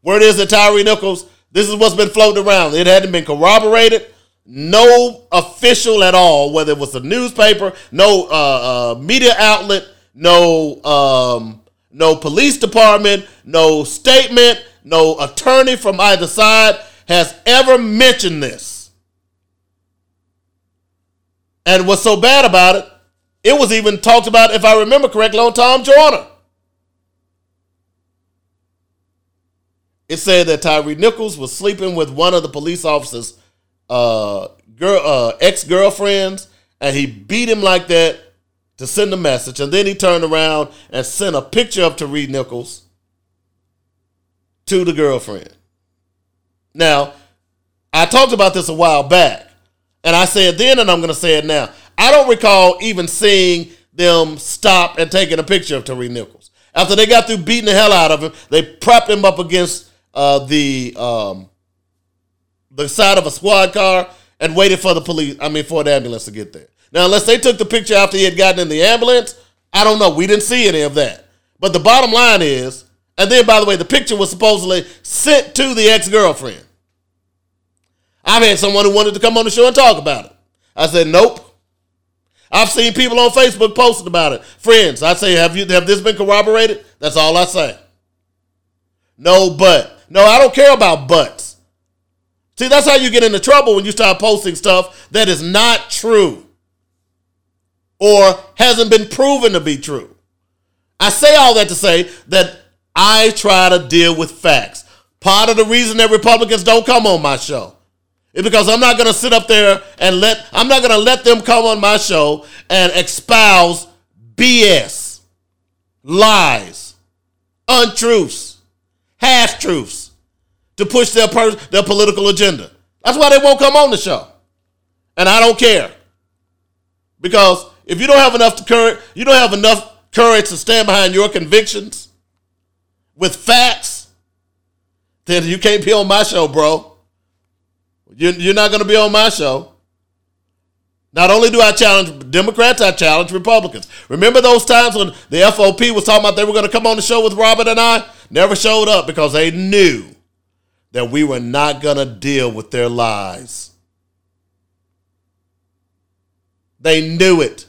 Where it is that Tyre Nichols, this is what's been floating around. It hadn't been corroborated. No official at all, whether it was a newspaper, no uh, uh, media outlet, no um, no police department, no statement, no attorney from either side has ever mentioned this. And what's so bad about it, it was even talked about, if I remember correctly, on Tom Joyner. It said that Tyre Nichols was sleeping with one of the police officers' uh, girl, uh, ex girlfriends, and he beat him like that to send a message. And then he turned around and sent a picture of Tyre Nichols to the girlfriend. Now, I talked about this a while back, and I said then, and I'm going to say it now. I don't recall even seeing them stop and taking a picture of Tyre Nichols. After they got through beating the hell out of him, they propped him up against uh, the um, the side of a squad car and waited for the police. I mean, for the ambulance to get there. Now, unless they took the picture after he had gotten in the ambulance, I don't know. We didn't see any of that. But the bottom line is, and then by the way, the picture was supposedly sent to the ex girlfriend. I've had someone who wanted to come on the show and talk about it. I said, nope. I've seen people on Facebook posting about it. Friends, I say, have you have this been corroborated? That's all I say. No but. No, I don't care about buts. See, that's how you get into trouble when you start posting stuff that is not true or hasn't been proven to be true. I say all that to say that I try to deal with facts. Part of the reason that Republicans don't come on my show is because I'm not going to sit up there and let I'm not going to let them come on my show and espouse BS, lies, untruths, half truths to push their per- their political agenda. That's why they won't come on the show. And I don't care. Because if you don't have enough current, you don't have enough courage to stand behind your convictions with facts, then you can't be on my show, bro. You're not going to be on my show. Not only do I challenge Democrats, I challenge Republicans. Remember those times when the FOP was talking about they were going to come on the show with Robert and I? Never showed up because they knew that we were not going to deal with their lies. They knew it.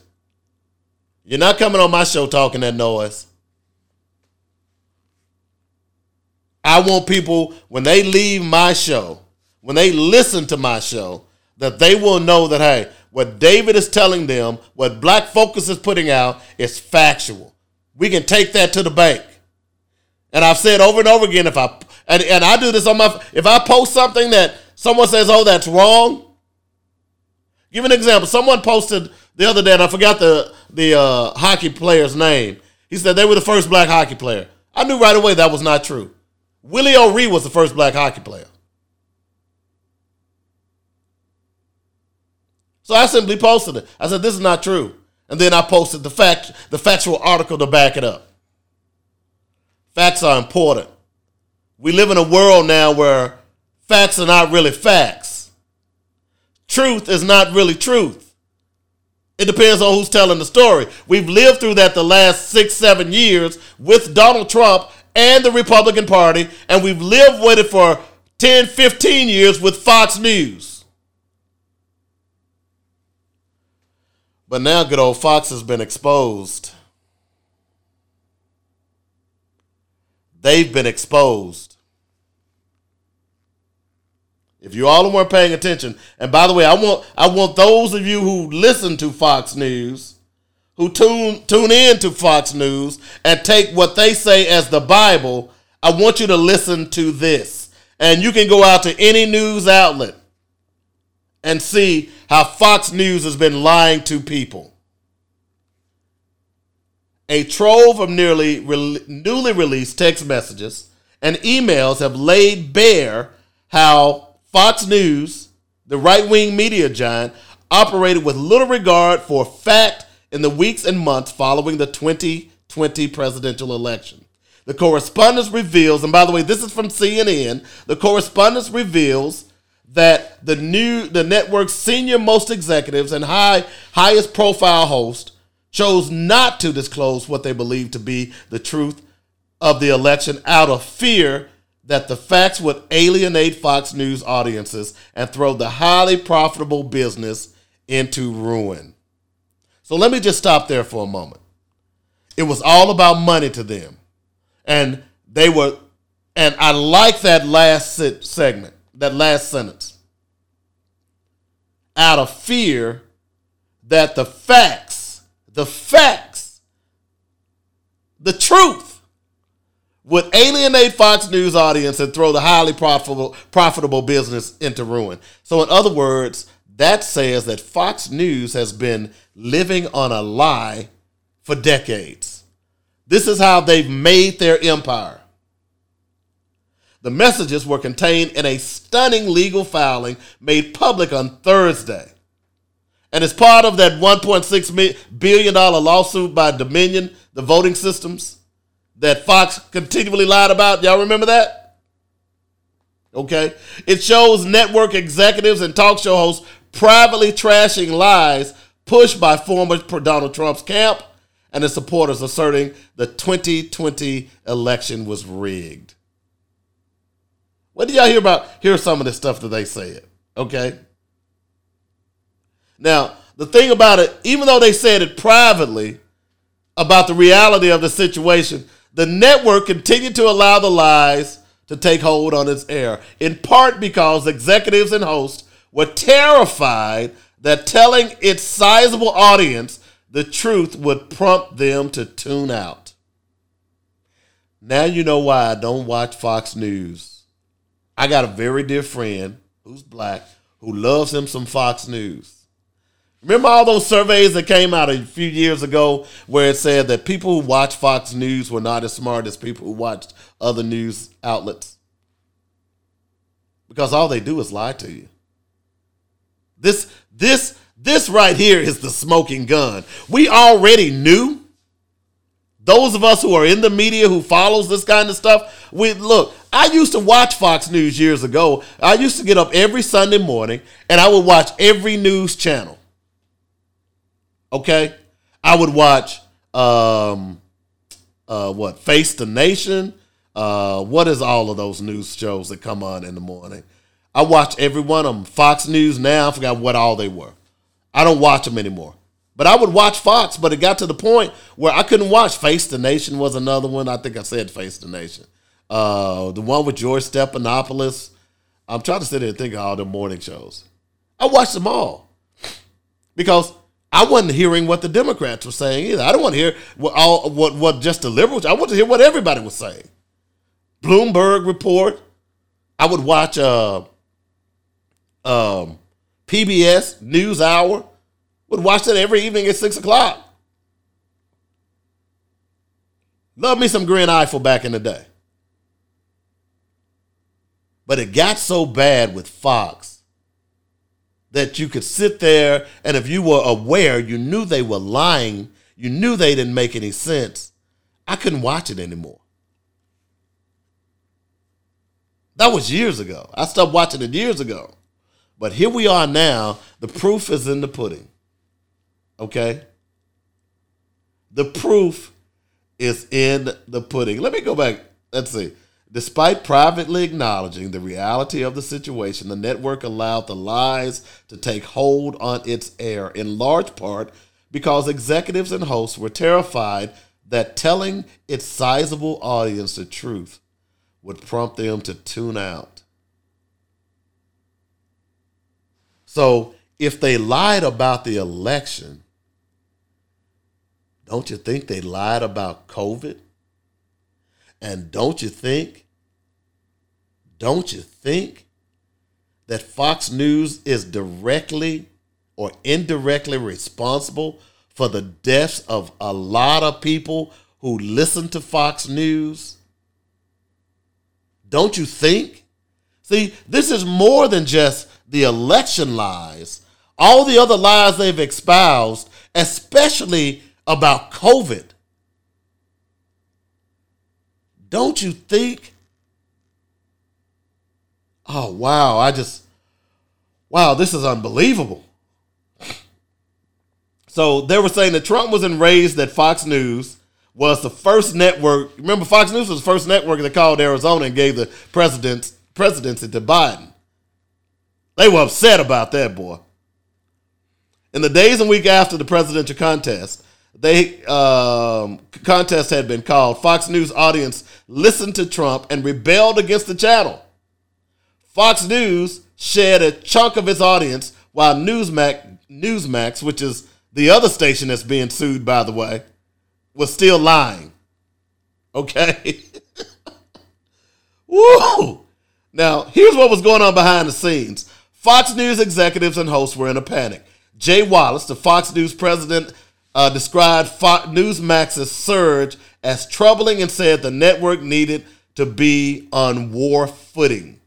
You're not coming on my show talking that noise. I want people, when they leave my show, when they listen to my show, that they will know that, hey, what David is telling them, what Black Focus is putting out, is factual. We can take that to the bank. And I've said over and over again, if I and, and I do this on my if I post something that someone says, oh, that's wrong. Give an example. Someone posted the other day, and I forgot the the uh, hockey player's name. He said they were the first black hockey player. I knew right away that was not true. Willie O'Ree was the first black hockey player. So I simply posted it. I said, this is not true. And then I posted the fact, the factual article to back it up. Facts are important. We live in a world now where facts are not really facts. Truth is not really truth. It depends on who's telling the story. We've lived through that the last six, seven years with Donald Trump and the Republican Party, and we've lived with it for 10, 15 years with Fox News. But now good old Fox has been exposed. They've been exposed. If you all weren't paying attention, and by the way, I want I want those of you who listen to Fox News, who tune tune in to Fox News and take what they say as the Bible, I want you to listen to this. And you can go out to any news outlet and see how Fox News has been lying to people. A trove of nearly re- newly released text messages and emails have laid bare how Fox News, the right wing media giant, operated with little regard for fact in the weeks and months following the 2020 presidential election. The correspondence reveals, and by the way, this is from CNN, the correspondence reveals that the new the network's senior most executives and high highest profile host chose not to disclose what they believed to be the truth of the election out of fear that the facts would alienate Fox News audiences and throw the highly profitable business into ruin. So let me just stop there for a moment. It was all about money to them. And they were, and I like that last segment that last sentence. Out of fear that the facts, the facts, the truth would alienate Fox News audience and throw the highly profitable profitable business into ruin. So in other words, that says that Fox News has been living on a lie for decades. This is how they've made their empire. The messages were contained in a stunning legal filing made public on Thursday. And as part of that $1.6 billion lawsuit by Dominion, the voting systems that Fox continually lied about, y'all remember that? Okay. It shows network executives and talk show hosts privately trashing lies pushed by former Donald Trump's camp and his supporters asserting the 2020 election was rigged. What did y'all hear about? Here's some of the stuff that they said. Okay. Now, the thing about it, even though they said it privately about the reality of the situation, the network continued to allow the lies to take hold on its air, in part because executives and hosts were terrified that telling its sizable audience the truth would prompt them to tune out. Now you know why I don't watch Fox News. I got a very dear friend who's black who loves him some Fox News. Remember all those surveys that came out a few years ago where it said that people who watch Fox News were not as smart as people who watched other news outlets? Because all they do is lie to you. This this this right here is the smoking gun. We already knew Those of us who are in the media who follows this kind of stuff, we look, I used to watch Fox News years ago. I used to get up every Sunday morning and I would watch every news channel. Okay? I would watch um uh what, Face the Nation, uh what is all of those news shows that come on in the morning? I watch every one of them. Fox News now, I forgot what all they were. I don't watch them anymore. But I would watch Fox, but it got to the point where I couldn't watch Face the Nation was another one. I think I said Face the Nation. Uh, the one with George Stephanopoulos. I'm trying to sit there and think of all the morning shows. I watched them all because I wasn't hearing what the Democrats were saying either. I don't want to hear what all what what just the liberals. I want to hear what everybody was saying. Bloomberg report. I would watch uh, um, PBS News Hour. Would watch that every evening at six o'clock. Love me some Gwen Ifill back in the day. But it got so bad with Fox that you could sit there and if you were aware, you knew they were lying, you knew they didn't make any sense. I couldn't watch it anymore. That was years ago. I stopped watching it years ago. But here we are now. The proof is in the pudding. Okay? The proof is in the pudding. Let me go back. Let's see. Despite privately acknowledging the reality of the situation, the network allowed the lies to take hold on its air, in large part because executives and hosts were terrified that telling its sizable audience the truth would prompt them to tune out. So, if they lied about the election, don't you think they lied about COVID? And don't you think, don't you think that Fox News is directly or indirectly responsible for the deaths of a lot of people who listen to Fox News? Don't you think? See, this is more than just the election lies. All the other lies they've espoused, especially about COVID. Don't you think? Oh, wow. I just, wow, this is unbelievable. So they were saying that Trump was enraged that Fox News was the first network. Remember, Fox News was the first network that called Arizona and gave the president presidency to Biden. They were upset about that, boy. In the days and week after the presidential contest, they um, contest had been called. Fox News audience listened to Trump and rebelled against the channel. Fox News shed a chunk of its audience, while Newsmax, Newsmax, which is the other station that's being sued, by the way, was still lying. Okay. [LAUGHS] Woo! Now, here's what was going on behind the scenes. Fox News executives and hosts were in a panic. Jay Wallace, the Fox News president, uh, described Fox Newsmax's surge as troubling and said the network needed to be on war footing.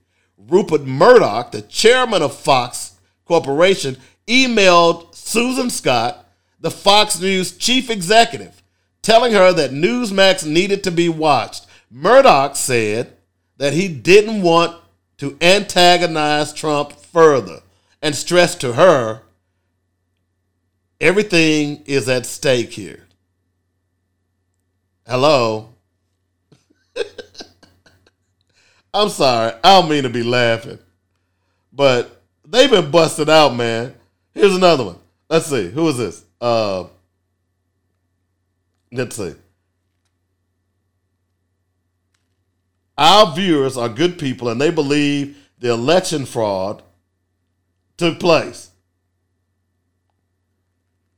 Rupert Murdoch, the chairman of Fox Corporation, emailed Suzanne Scott, the Fox News chief executive, telling her that Newsmax needed to be watched. Murdoch said that he didn't want to antagonize Trump further and stressed to her everything is at stake here. Hello? I'm sorry. I don't mean to be laughing. But they've been busted out, man. Here's another one. Let's see. Who is this? Uh let's see. Our viewers are good people and they believe the election fraud took place.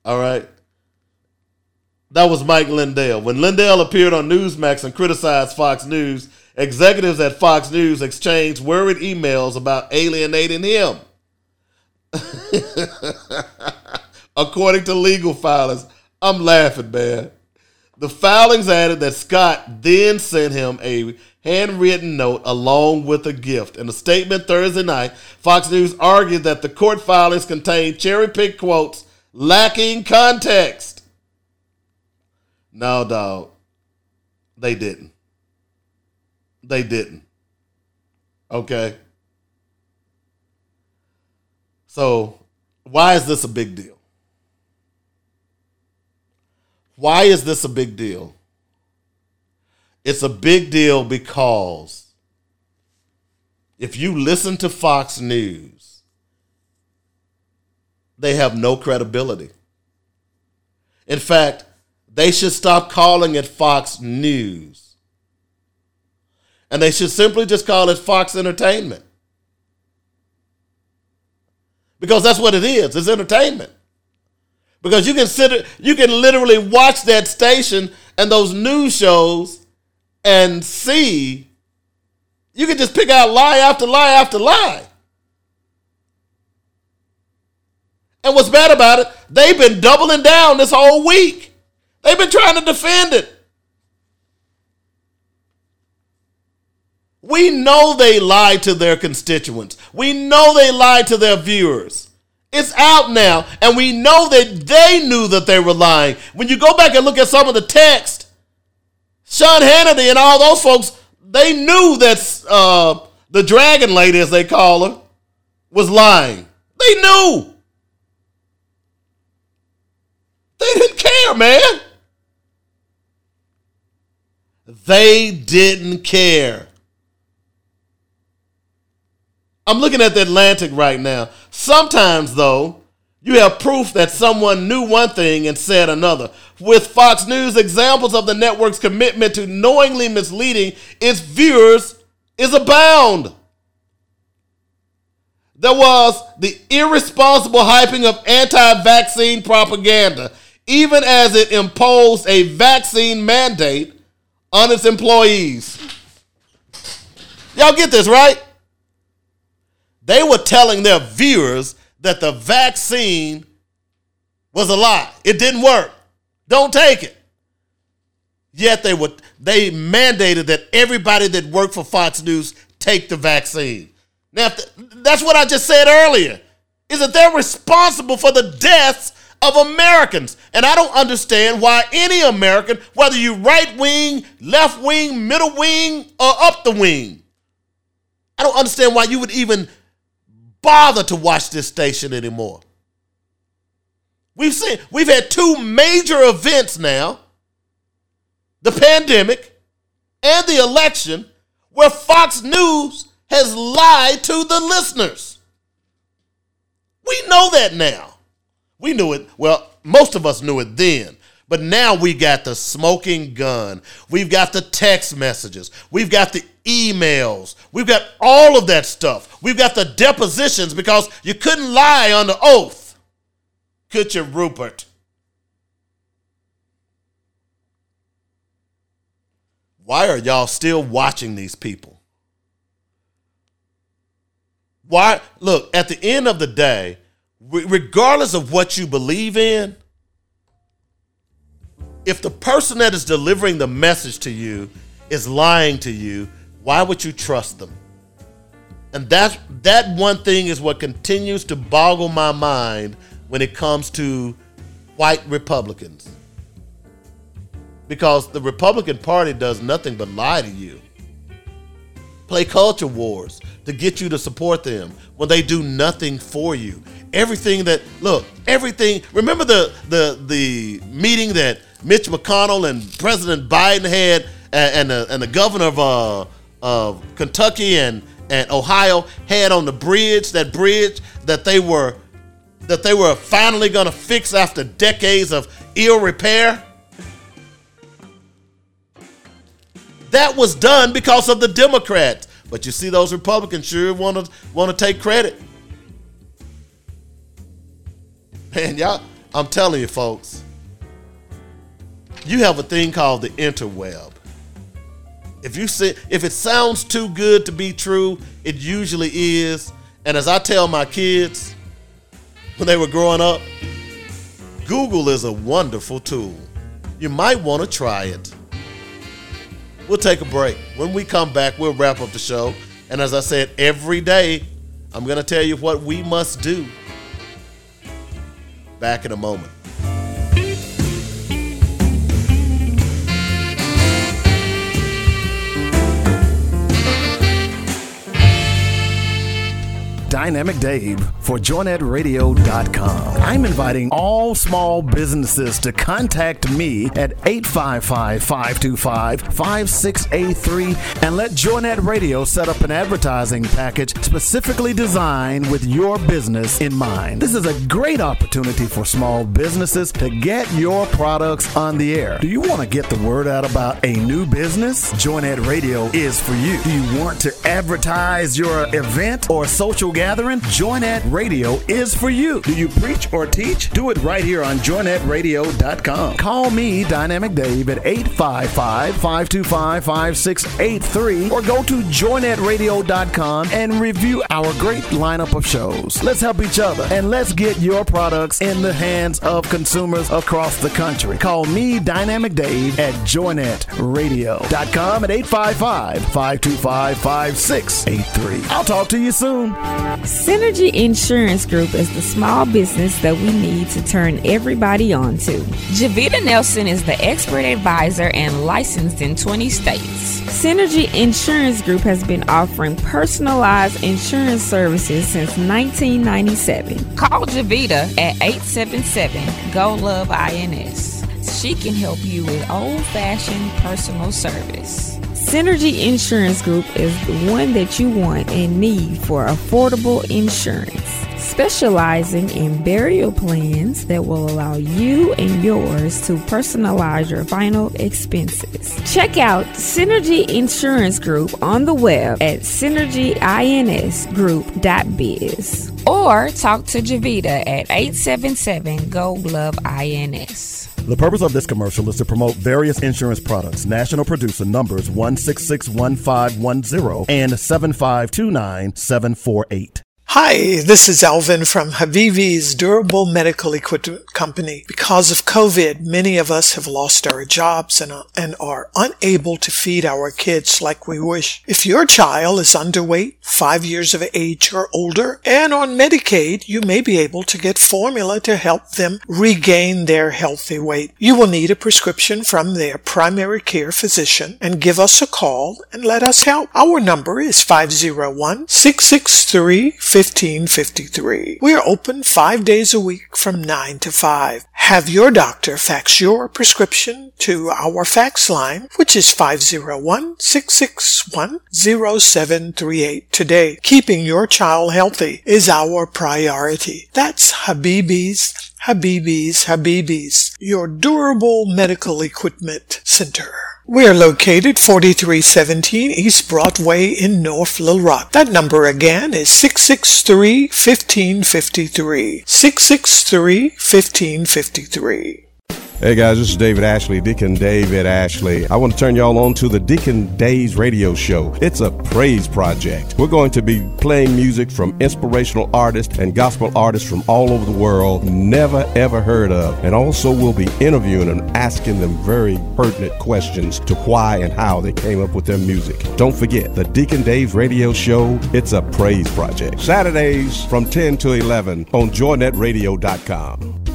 All right. That was Mike Lindell. When Lindell appeared on Newsmax and criticized Fox News, executives at Fox News exchanged worried emails about alienating him. [LAUGHS] According to legal filings, I'm laughing, man. The filings added that Scott then sent him a handwritten note along with a gift. In a statement Thursday night, Fox News argued that the court filings contained cherry picked quotes lacking context. No, dog. They didn't. They didn't. Okay. So, why is this a big deal? Why is this a big deal? It's a big deal because if you listen to Fox News, they have no credibility. In fact, they should stop calling it Fox News. And they should simply just call it Fox Entertainment. Because that's what it is. It's entertainment. Because you can sit, you can literally watch that station and those news shows and see you can just pick out lie after lie after lie. And what's bad about it, they've been doubling down this whole week. They've been trying to defend it. We know they lied to their constituents. We know they lied to their viewers. It's out now, and we know that they knew that they were lying. When you go back and look at some of the text, Sean Hannity and all those folks, they knew that uh, the dragon lady, as they call her, was lying. They knew. They didn't care, man. They didn't care. I'm looking at the Atlantic right now. Sometimes, though, you have proof that someone knew one thing and said another. With Fox News, examples of the network's commitment to knowingly misleading its viewers is abound. There was the irresponsible hyping of anti vaccine propaganda, even as it imposed a vaccine mandate on its employees. Y'all get this, right? They were telling their viewers that the vaccine was a lie. It didn't work. Don't take it. Yet they would they mandated that everybody that worked for Fox News take the vaccine. Now that's what I just said earlier. Is that they're responsible for the deaths of Americans. And I don't understand why any American, whether you right wing, left wing, middle wing, or up the wing, I don't understand why you would even bother to watch this station anymore. We've seen we've had two major events now. The pandemic and the election where Fox News has lied to the listeners. We know that now. We knew it. Well, most of us knew it then. But now we got the smoking gun. We've got the text messages. We've got the emails. We've got all of that stuff. We've got the depositions because you couldn't lie the oath. Could you, Rupert? Why are y'all still watching these people? Why? Look, at the end of the day, regardless of what you believe in, if the person that is delivering the message to you is lying to you, why would you trust them? And that that one thing is what continues to boggle my mind when it comes to white Republicans. Because the Republican Party does nothing but lie to you. Play culture wars to get you to support them when they do nothing for you. Everything that look, everything. Remember the the the meeting that Mitch McConnell and President Biden had, and, and the and the governor of uh, of Kentucky and and Ohio had on the bridge. That bridge that they were that they were finally going to fix after decades of ill repair. That was done because of the Democrats. But you see, those Republicans sure want to want to take credit. Man, y'all, I'm telling you, folks, you have a thing called the interweb. If you say if it sounds too good to be true, it usually is. And as I tell my kids when they were growing up, Google is a wonderful tool. You might want to try it. We'll take a break. When we come back, we'll wrap up the show. And as I said, every day, I'm going to tell you what we must do. Back in a moment. Dynamic Dave for JoynetRadio.com. I'm inviting all small businesses to contact me at 855-525-5683 and let Joynet Radio set up an advertising package specifically designed with your business in mind. This is a great opportunity for small businesses to get your products on the air. Do you want to get the word out about a new business? Joynet Radio is for you. Do you want to advertise your event or social gathering? Joynet Radio is for you. Do you preach or teach? Do it right here on joynetradio.com. Call me, Dynamic Dave, at 855 525 5683 or go to joynetradio.com and review our great lineup of shows. Let's help each other and let's get your products in the hands of consumers across the country. Call me, Dynamic Dave, at joynetradio.com at 855 525 5683. I'll talk to you soon. Synergy Insurance Group is the small business that we need to turn everybody on to. Javita Nelson is the expert advisor and licensed in 20 states. Synergy Insurance Group has been offering personalized insurance services since 1997. Call Javita at 877 GO LOVE INS. She can help you with old fashioned personal service. Synergy Insurance Group is the one that you want and need for affordable insurance, specializing in burial plans that will allow you and yours to personalize your final expenses. Check out Synergy Insurance Group on the web at synergyinsgroup.biz or talk to Javita at 877 GO LOVE INS. The purpose of this commercial is to promote various insurance products. National producer numbers 1661510 and 7529748. Hi, this is Alvin from Habibi's Durable Medical Equipment Company. Because of COVID, many of us have lost our jobs and, and are unable to feed our kids like we wish. If your child is underweight, five years of age or older, and on Medicaid, you may be able to get formula to help them regain their healthy weight. You will need a prescription from their primary care physician and give us a call and let us help. Our number is 501 663 1553. We are open five days a week from 9 to 5. Have your doctor fax your prescription to our fax line, which is 501-661-0738 today. Keeping your child healthy is our priority. That's Habibi's Habibis, Habibis, your durable medical equipment center. We're located 4317 East Broadway in North Little Rock. That number again is 663-1553. 663-1553. Hey guys, this is David Ashley, Deacon David Ashley. I want to turn y'all on to the Deacon Days radio show. It's a praise project. We're going to be playing music from inspirational artists and gospel artists from all over the world, never ever heard of. And also we'll be interviewing and asking them very pertinent questions to why and how they came up with their music. Don't forget, the Deacon Days radio show, it's a praise project. Saturdays from 10 to 11 on joynetradio.com.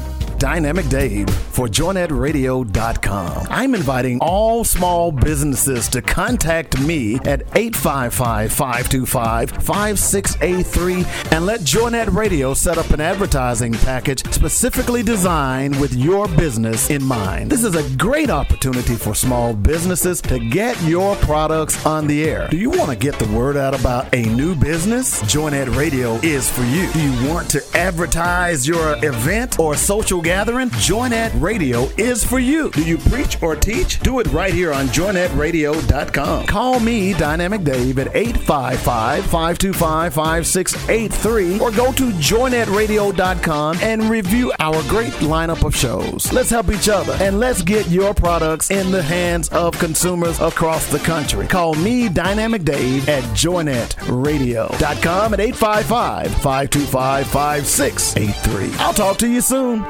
Dynamic Dave for JoynetRadio.com. I'm inviting all small businesses to contact me at 855-525-5683 and let Joynet Radio set up an advertising package specifically designed with your business in mind. This is a great opportunity for small businesses to get your products on the air. Do you want to get the word out about a new business? Joynet Radio is for you. Do you want to advertise your event or social gathering? Joynet Radio is for you. Do you preach or teach? Do it right here on joynetradio.com. Call me, Dynamic Dave, at 855-525-5683 or go to joynetradio.com and review our great lineup of shows. Let's help each other and let's get your products in the hands of consumers across the country. Call me, Dynamic Dave, at joynetradio.com at 855-525-5683. I'll talk to you soon.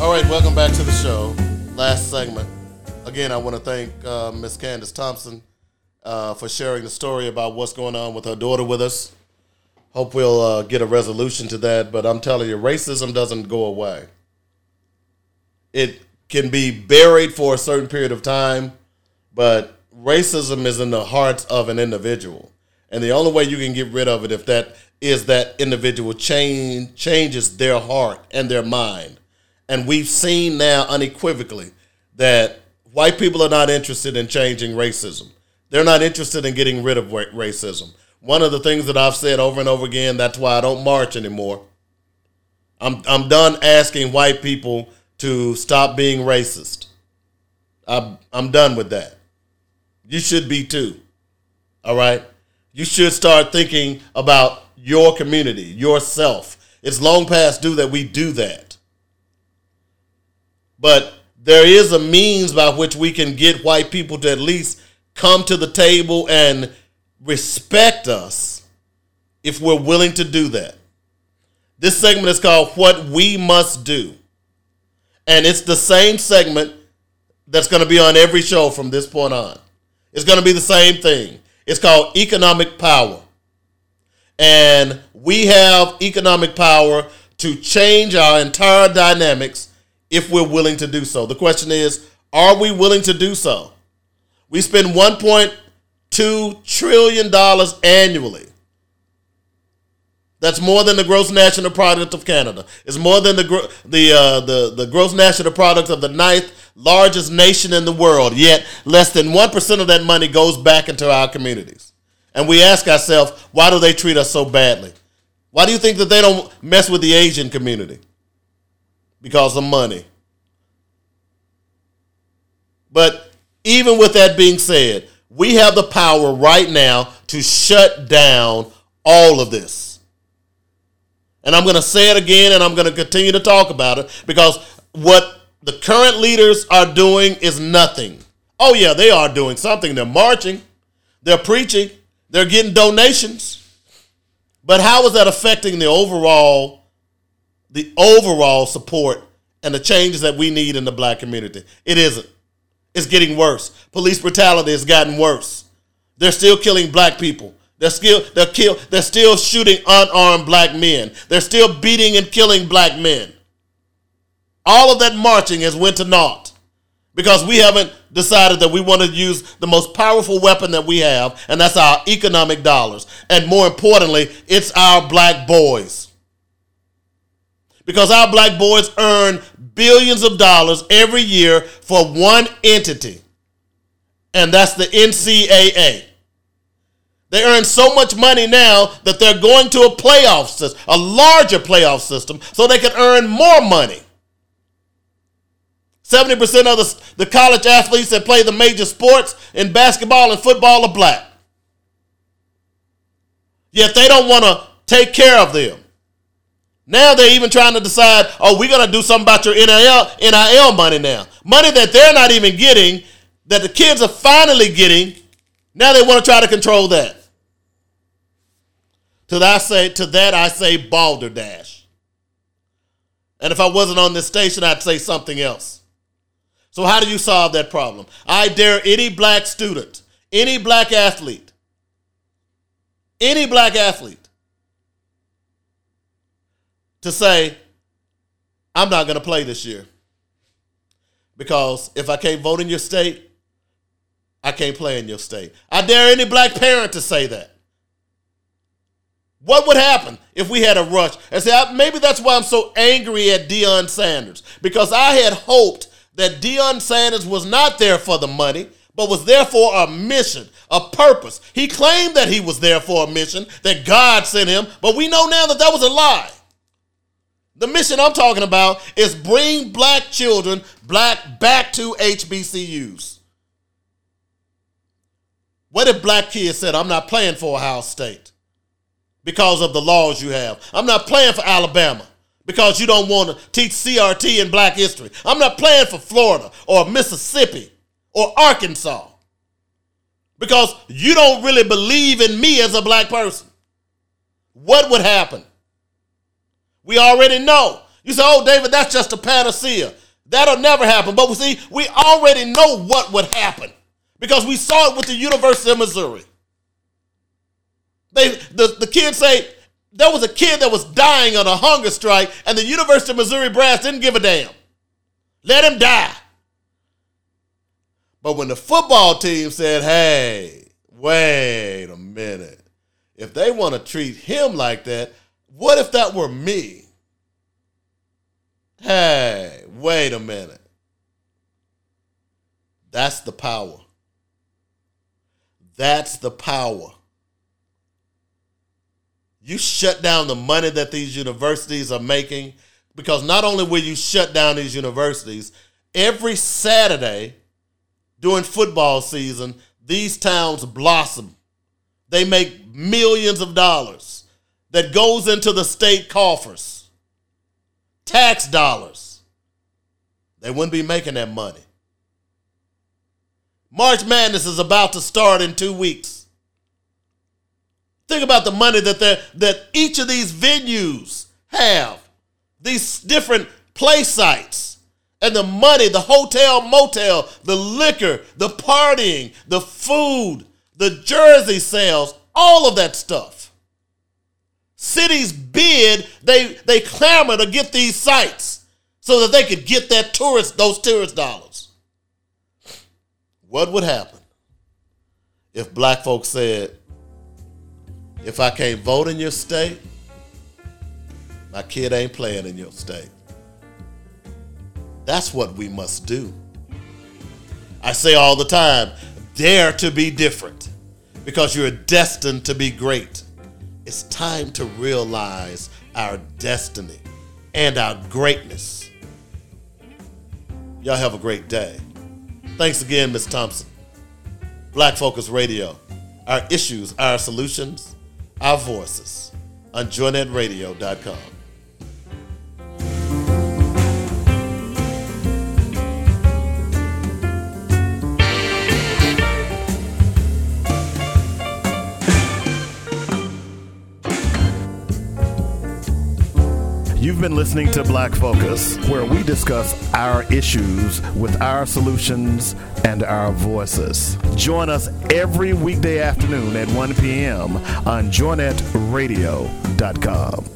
All right, welcome back to the show. Last segment. Again, I want to thank uh, Miss Candace Thompson uh, for sharing the story about what's going on with her daughter with us. Hope we'll uh, get a resolution to that. But I'm telling you, racism doesn't go away. It can be buried for a certain period of time, but racism is in the hearts of an individual, and the only way you can get rid of it if that is that individual change changes their heart and their mind. And we've seen now unequivocally that white people are not interested in changing racism. They're not interested in getting rid of racism. One of the things that I've said over and over again, that's why I don't march anymore. I'm I'm done asking white people to stop being racist. I'm I'm done with that. You should be too. All right? You should start thinking about your community, yourself. It's long past due that we do that. But there is a means by which we can get white people to at least come to the table and respect us if we're willing to do that. This segment is called What We Must Do. And it's the same segment that's going to be on every show from this point on. It's going to be the same thing. It's called Economic Power. And we have economic power to change our entire dynamics if we're willing to do so. The question is, are we willing to do so? We spend 1.2 trillion dollars annually. That's more than the gross national product of Canada. It's more than the the uh, the the gross national product of the ninth largest nation in the world. Yet less than one percent of that money goes back into our communities. And we ask ourselves, why do they treat us so badly? Why do you think that they don't mess with the Asian community? Because of money. But even with that being said, we have the power right now to shut down all of this. And I'm going to say it again and I'm going to continue to talk about it because what the current leaders are doing is nothing. Oh, yeah, they are doing something. They're marching, they're preaching, they're getting donations. But how is that affecting the overall the overall support and the changes that we need in the black community? It isn't. It's getting worse. Police brutality has gotten worse. They're still killing black people. They're still they're kill they're still shooting unarmed black men. They're still beating and killing black men. All of that marching has went to naught because we haven't decided that we want to use the most powerful weapon that we have, and that's our economic dollars. And more importantly, it's our black boys. Because our black boys earn billions of dollars every year for one entity, and that's the NCAA. They earn so much money now that they're going to a playoff system, a larger playoff system, so they can earn more money. 70% of the, the college athletes that play the major sports in basketball and football are black. Yet they don't want to take care of them. Now they're even trying to decide, oh, we're going to do something about your NIL, NIL money now. Money that they're not even getting, that the kids are finally getting. Now they want to try to control that. To that I say, to that I say balderdash. And if I wasn't on this station, I'd say something else. So, how do you solve that problem? I dare any black student, any black athlete, any black athlete to say, I'm not going to play this year. Because if I can't vote in your state, I can't play in your state. I dare any black parent to say that. What would happen if we had a rush? And say, maybe that's why I'm so angry at Deion Sanders. Because I had hoped that Deion Sanders was not there for the money, but was there for a mission, a purpose. He claimed that he was there for a mission, that God sent him, but we know now that that was a lie. The mission I'm talking about is bring black children black back to HBCUs. What if black kids said, I'm not playing for Ohio State because of the laws you have? I'm not playing for Alabama because you don't want to teach CRT in black history. I'm not playing for Florida or Mississippi or Arkansas because you don't really believe in me as a black person. What would happen? We already know. You say, oh, David, that's just a panacea. That'll never happen. But we see, we already know what would happen because we saw it with the University of Missouri. They, the, the kids say, there was a kid that was dying on a hunger strike, and the University of Missouri brass didn't give a damn. Let him die. But when the football team said, hey, wait a minute, if they want to treat him like that, what if that were me? Hey, wait a minute. That's the power. That's the power. You shut down the money that these universities are making because not only will you shut down these universities, every Saturday during football season, these towns blossom. They make millions of dollars that goes into the state coffers. Tax dollars. They wouldn't be making that money. March Madness is about to start in two weeks. Think about the money that that each of these venues have, these different play sites, and the money, the hotel, motel, the liquor, the partying, the food, the jersey sales, all of that stuff. Cities bid, they they clamor to get these sites so that they could get that tourist, those tourist dollars. What would happen if black folks said, if I can't vote in your state, my kid ain't playing in your state? That's what we must do. I say all the time dare to be different because you're destined to be great. It's time to realize our destiny and our greatness. Y'all have a great day. Thanks again, Ms. Thompson. Black Focus Radio. Our issues, our solutions, our voices on joynetradio.com. been listening to Black Focus, where we discuss our issues with our solutions and our voices. Join us every weekday afternoon at 1 p.m. on joynetradio.com.